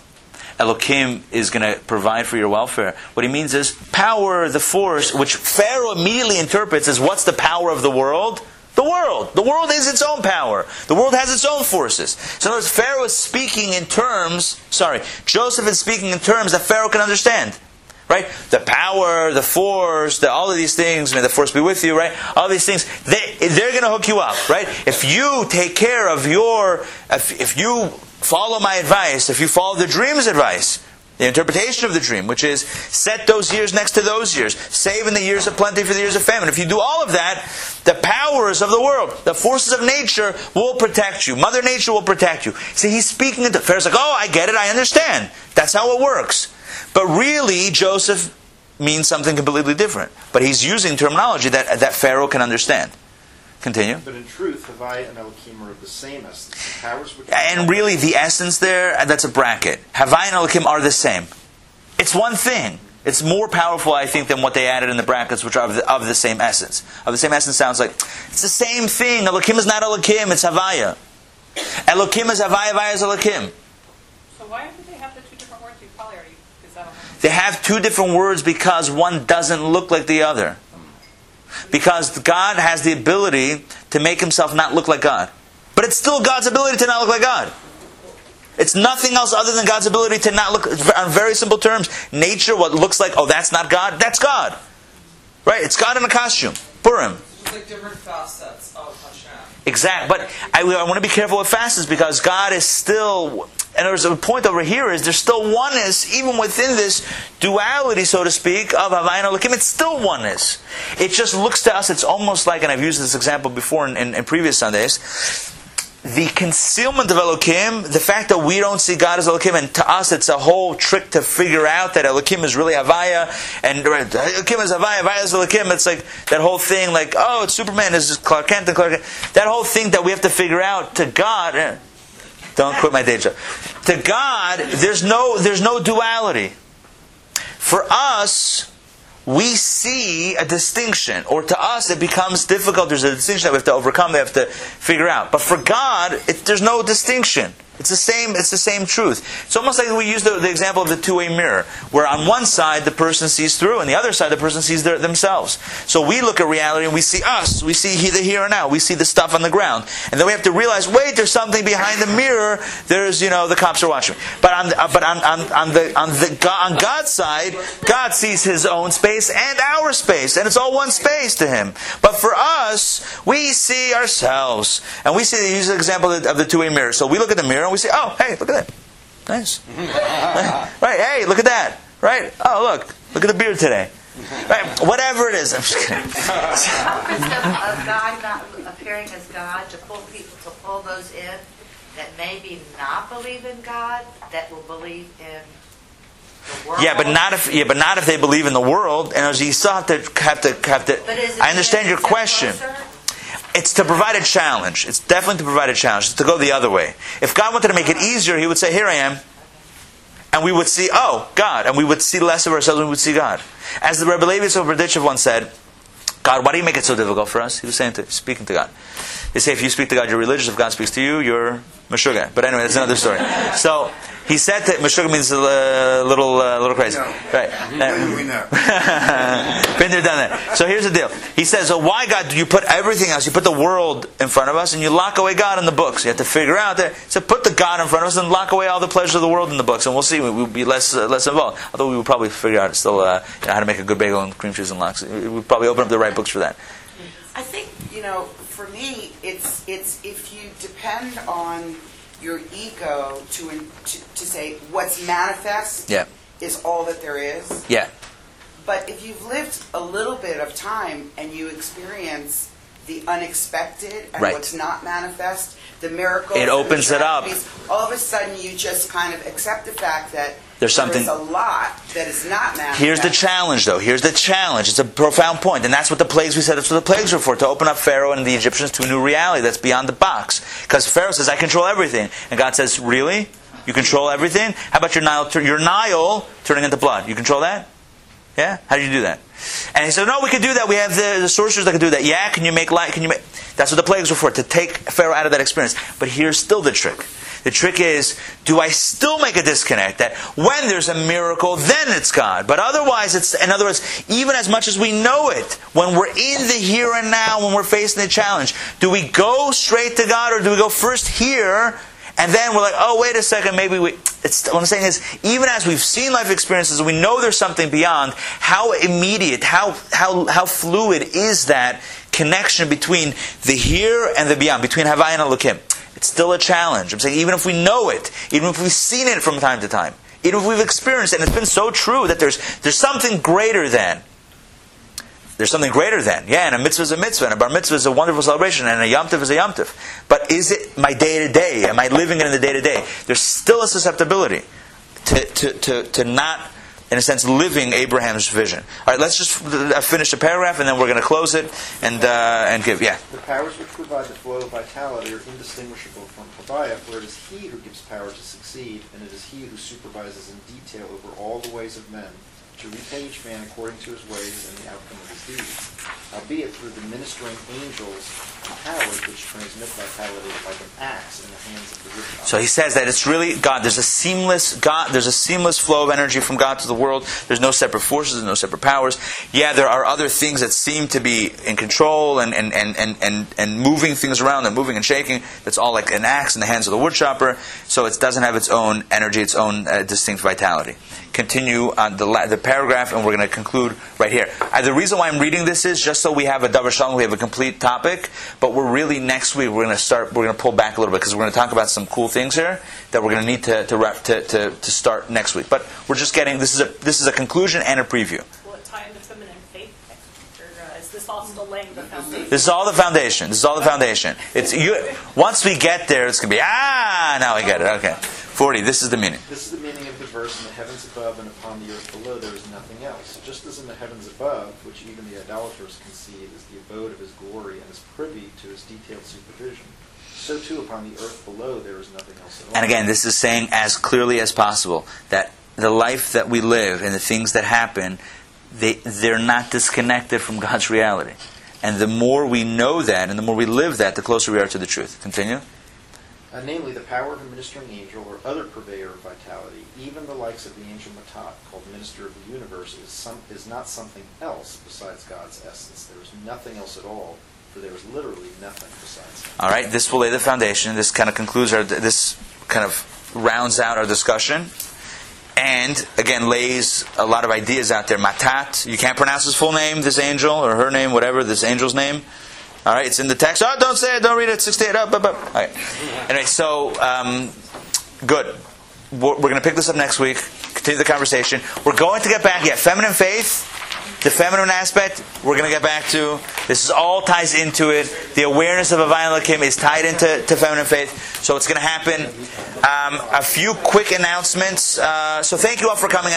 Elohim is going to provide for your welfare. What he means is power, the force, which Pharaoh immediately interprets as what's the power of the world? The world. The world is its own power. The world has its own forces. So in other words, Pharaoh is speaking in terms, sorry, Joseph is speaking in terms that Pharaoh can understand. Right? The power, the force, the, all of these things, may the force be with you, right? All these things, they, they're going to hook you up, right? If you take care of your, if, if you follow my advice, if you follow the dream's advice, the interpretation of the dream, which is set those years next to those years, save in the years of plenty for the years of famine. If you do all of that, the powers of the world, the forces of nature will protect you. Mother Nature will protect you. See, he's speaking into Pharaoh's like, oh, I get it, I understand. That's how it works. But really, Joseph means something completely different. But he's using terminology that, that Pharaoh can understand. Continue. But in truth, Havai and Elohim are of the same essence. The powers which And really, the essence there, uh, that's a bracket. Havai and Elohim are the same. It's one thing. It's more powerful, I think, than what they added in the brackets, which are of the, of the same essence. Of the same essence sounds like it's the same thing. Elohim is not Elohim, it's Havaya. Elohim is Havaya, Havaya is Elohim. So why do they have the two different words? You probably already, because I don't know. They have two different words because one doesn't look like the other. Because God has the ability to make himself not look like God. But it's still God's ability to not look like God. It's nothing else other than God's ability to not look, on very simple terms, nature, what looks like, oh, that's not God, that's God. Right? It's God in a costume. Purim. It's like different facets. Exact. But I, I want to be careful with facets because God is still, and there's a point over here is there's still oneness even within this duality, so to speak, of Havai and It's still oneness. It just looks to us, it's almost like, and I've used this example before in, in, in previous Sundays, the concealment of Elohim, the fact that we don't see God as Elohim, and to us it's a whole trick to figure out that Elohim is really Havaya, and Elohim is Havaya, Havaya is Elohim. It's like that whole thing, like, oh, it's Superman, is Clark Kent and Clark Kent. That whole thing that we have to figure out to God. eh, Don't quit my day job. To God, there's no, there's no duality. For us, we see a distinction, or to us it becomes difficult. There's a distinction that we have to overcome, we have to figure out. But for God, it, there's no distinction. It's the same. It's the same truth. It's almost like we use the, the example of the two-way mirror, where on one side the person sees through, and the other side the person sees their, themselves. So we look at reality and we see us. We see he- the here and now. We see the stuff on the ground, and then we have to realize, wait, there's something behind the mirror. There's you know the cops are watching. But on the, uh, but on, on, on the on the on God's side, God sees His own space and our space, and it's all one space to Him. But for us, we see ourselves, and we see. Use the example of the, the two-way mirror. So we look at the mirror we say, oh, hey, look at that, nice. (laughs) right? Hey, look at that. Right? Oh, look, look at the beard today. Right? Whatever it is. I'm just kidding. of uh, God not appearing as God to pull people, to pull those in that maybe not believe in God, that will believe in the world. Yeah, but not if yeah, but not if they believe in the world, and you still have to have to have to. But is it I understand your question. closer? It's to provide a challenge. It's definitely to provide a challenge. It's to go the other way. If God wanted to make it easier, He would say, "Here I am," and we would see, "Oh, God," and we would see less of ourselves. and We would see God. As the Rebbe Levi of Berditchev once said, "God, why do you make it so difficult for us?" He was saying to speaking to God. They say if you speak to God, you're religious. If God speaks to you, you're Meshuggah. But anyway, that's another story. So he said that Meshuggah means a uh, little, uh, little crazy. Right. We know. (laughs) Been there, done that. So here's the deal. He says, so why, God, do you put everything else? You put the world in front of us and you lock away God in the books. You have to figure out that. So put the God in front of us and lock away all the pleasures of the world in the books. And we'll see. We'll be less uh, less involved. Although we would probably figure out still uh, you know, how to make a good bagel and cream cheese and lox. We'd probably open up the right books for that. I think, you know, for me, it's, it's if you depend on your ego to, to, to say what's manifest Yeah. is all that there is. Yeah. But if you've lived a little bit of time and you experience the unexpected and Right. what's not manifest, the miracle. It opens it up. All of a sudden, you just kind of accept the fact that There's something- there is a lot that is not manifest. Here's the challenge, though. Here's the challenge. It's a profound point, and that's what the plagues we said. That's what the plagues were for to open up Pharaoh and the Egyptians to a new reality that's beyond the box. Because Pharaoh says, "I control everything," and God says, "Really? You control everything? How about your Nile? Your Nile turning into blood? You control that? Yeah? How did you do that?" And he said, "No, we can do that. We have the, the sorcerers that can do that. Yeah? Can you make light? Can you make?" That's what the plagues were for to take Pharaoh out of that experience. But here's still the trick. The trick is, do I still make a disconnect that when there's a miracle, then it's God? But otherwise, it's, in other words, even as much as we know it, when we're in the here and now, when we're facing the challenge, do we go straight to God or do we go first here and then we're like, oh, wait a second, maybe we. It's, what I'm saying is, even as we've seen life experiences, we know there's something beyond. How immediate, how how how fluid is that connection between the here and the beyond, between Havai and Elohim? It's still a challenge. I'm saying, even if we know it, even if we've seen it from time to time, even if we've experienced it, and it's been so true that there's there's something greater than. There's something greater than. Yeah, and a mitzvah is a mitzvah, and a bar mitzvah is a wonderful celebration, and a yom tov is a yom tov. But is it my day to day? Am I living it in the day to day? There's still a susceptibility to, to, to, to not, in a sense, living Abraham's vision. All right, let's just uh, finish the paragraph, and then we're going to close it and, uh, and give. Yeah. The powers which provide the flow of vitality are indistinguishable from Tobiah, for it is he who gives power to succeed, and it is he who supervises in detail over all the ways of men, to repay each man according to his ways and the outcome of his deeds. Albeit through the ministering angels and powers which transmit vitality like an axe in the hands of the rich. So he says that it's really God. There's a seamless God. There's a seamless flow of energy from God to the world. There's no separate forces. There's no separate powers. Yeah, there are other things that seem to be in control and and, and, and, and, and moving things around and moving and shaking. That's all like an axe in the hands of the woodchopper. So it doesn't have its own energy, its own uh, distinct vitality. Continue on the la- the paragraph, and we're going to conclude right here. Uh, the reason why I'm reading this is just so we have a davar shalem, we have a complete topic. But we're really next week we're going to start. We're going to pull back a little bit because we're going to talk about some cool things here that we're going to need to to, wrap, to to to start next week. But we're just getting this is a this is a conclusion and a preview. Will it tie into feminine faith or uh, is this all still laying the foundation? This is all the foundation. This is all the foundation. It's you. Once we get there, it's going to be ah. Now I get it. Okay, forty. This is the meaning. This is the meaning of the verse, in the heavens above and upon the earth below there is nothing else. Just as in the heavens above, which even the idolaters conceive is the abode of his glory and is privy to his detailed supervision, so too upon the earth below there is nothing else at all. And again, this is saying as clearly as possible that the life that we live and the things that happen, they, they're not disconnected from God's reality. And the more we know that and the more we live that, the closer we are to the truth. Continue. Uh, namely the power of a ministering angel or other purveyor of vitality, even the likes of the angel Matat, called minister of the universe, is, some, is not something else besides God's essence. There is nothing else at all, for there is literally nothing besides. All right, this will lay the foundation. This kind of concludes our. This kind of rounds out our discussion, and again lays a lot of ideas out there. Matat, you can't pronounce his full name, this angel or her name, whatever this angel's name. All right, it's in the text. Oh, don't say it. Don't read it. Sixty-eight. Up, up, up. All right. Anyway, so um, good. We're, we're going to pick this up next week. Continue the conversation. We're going to get back. Yeah, feminine faith. The feminine aspect, we're going to get back to. This is all ties into it. The awareness of Havaya and Elokim is tied into to feminine faith. So it's going to happen. Um, a few quick announcements. Uh, so thank you all for coming.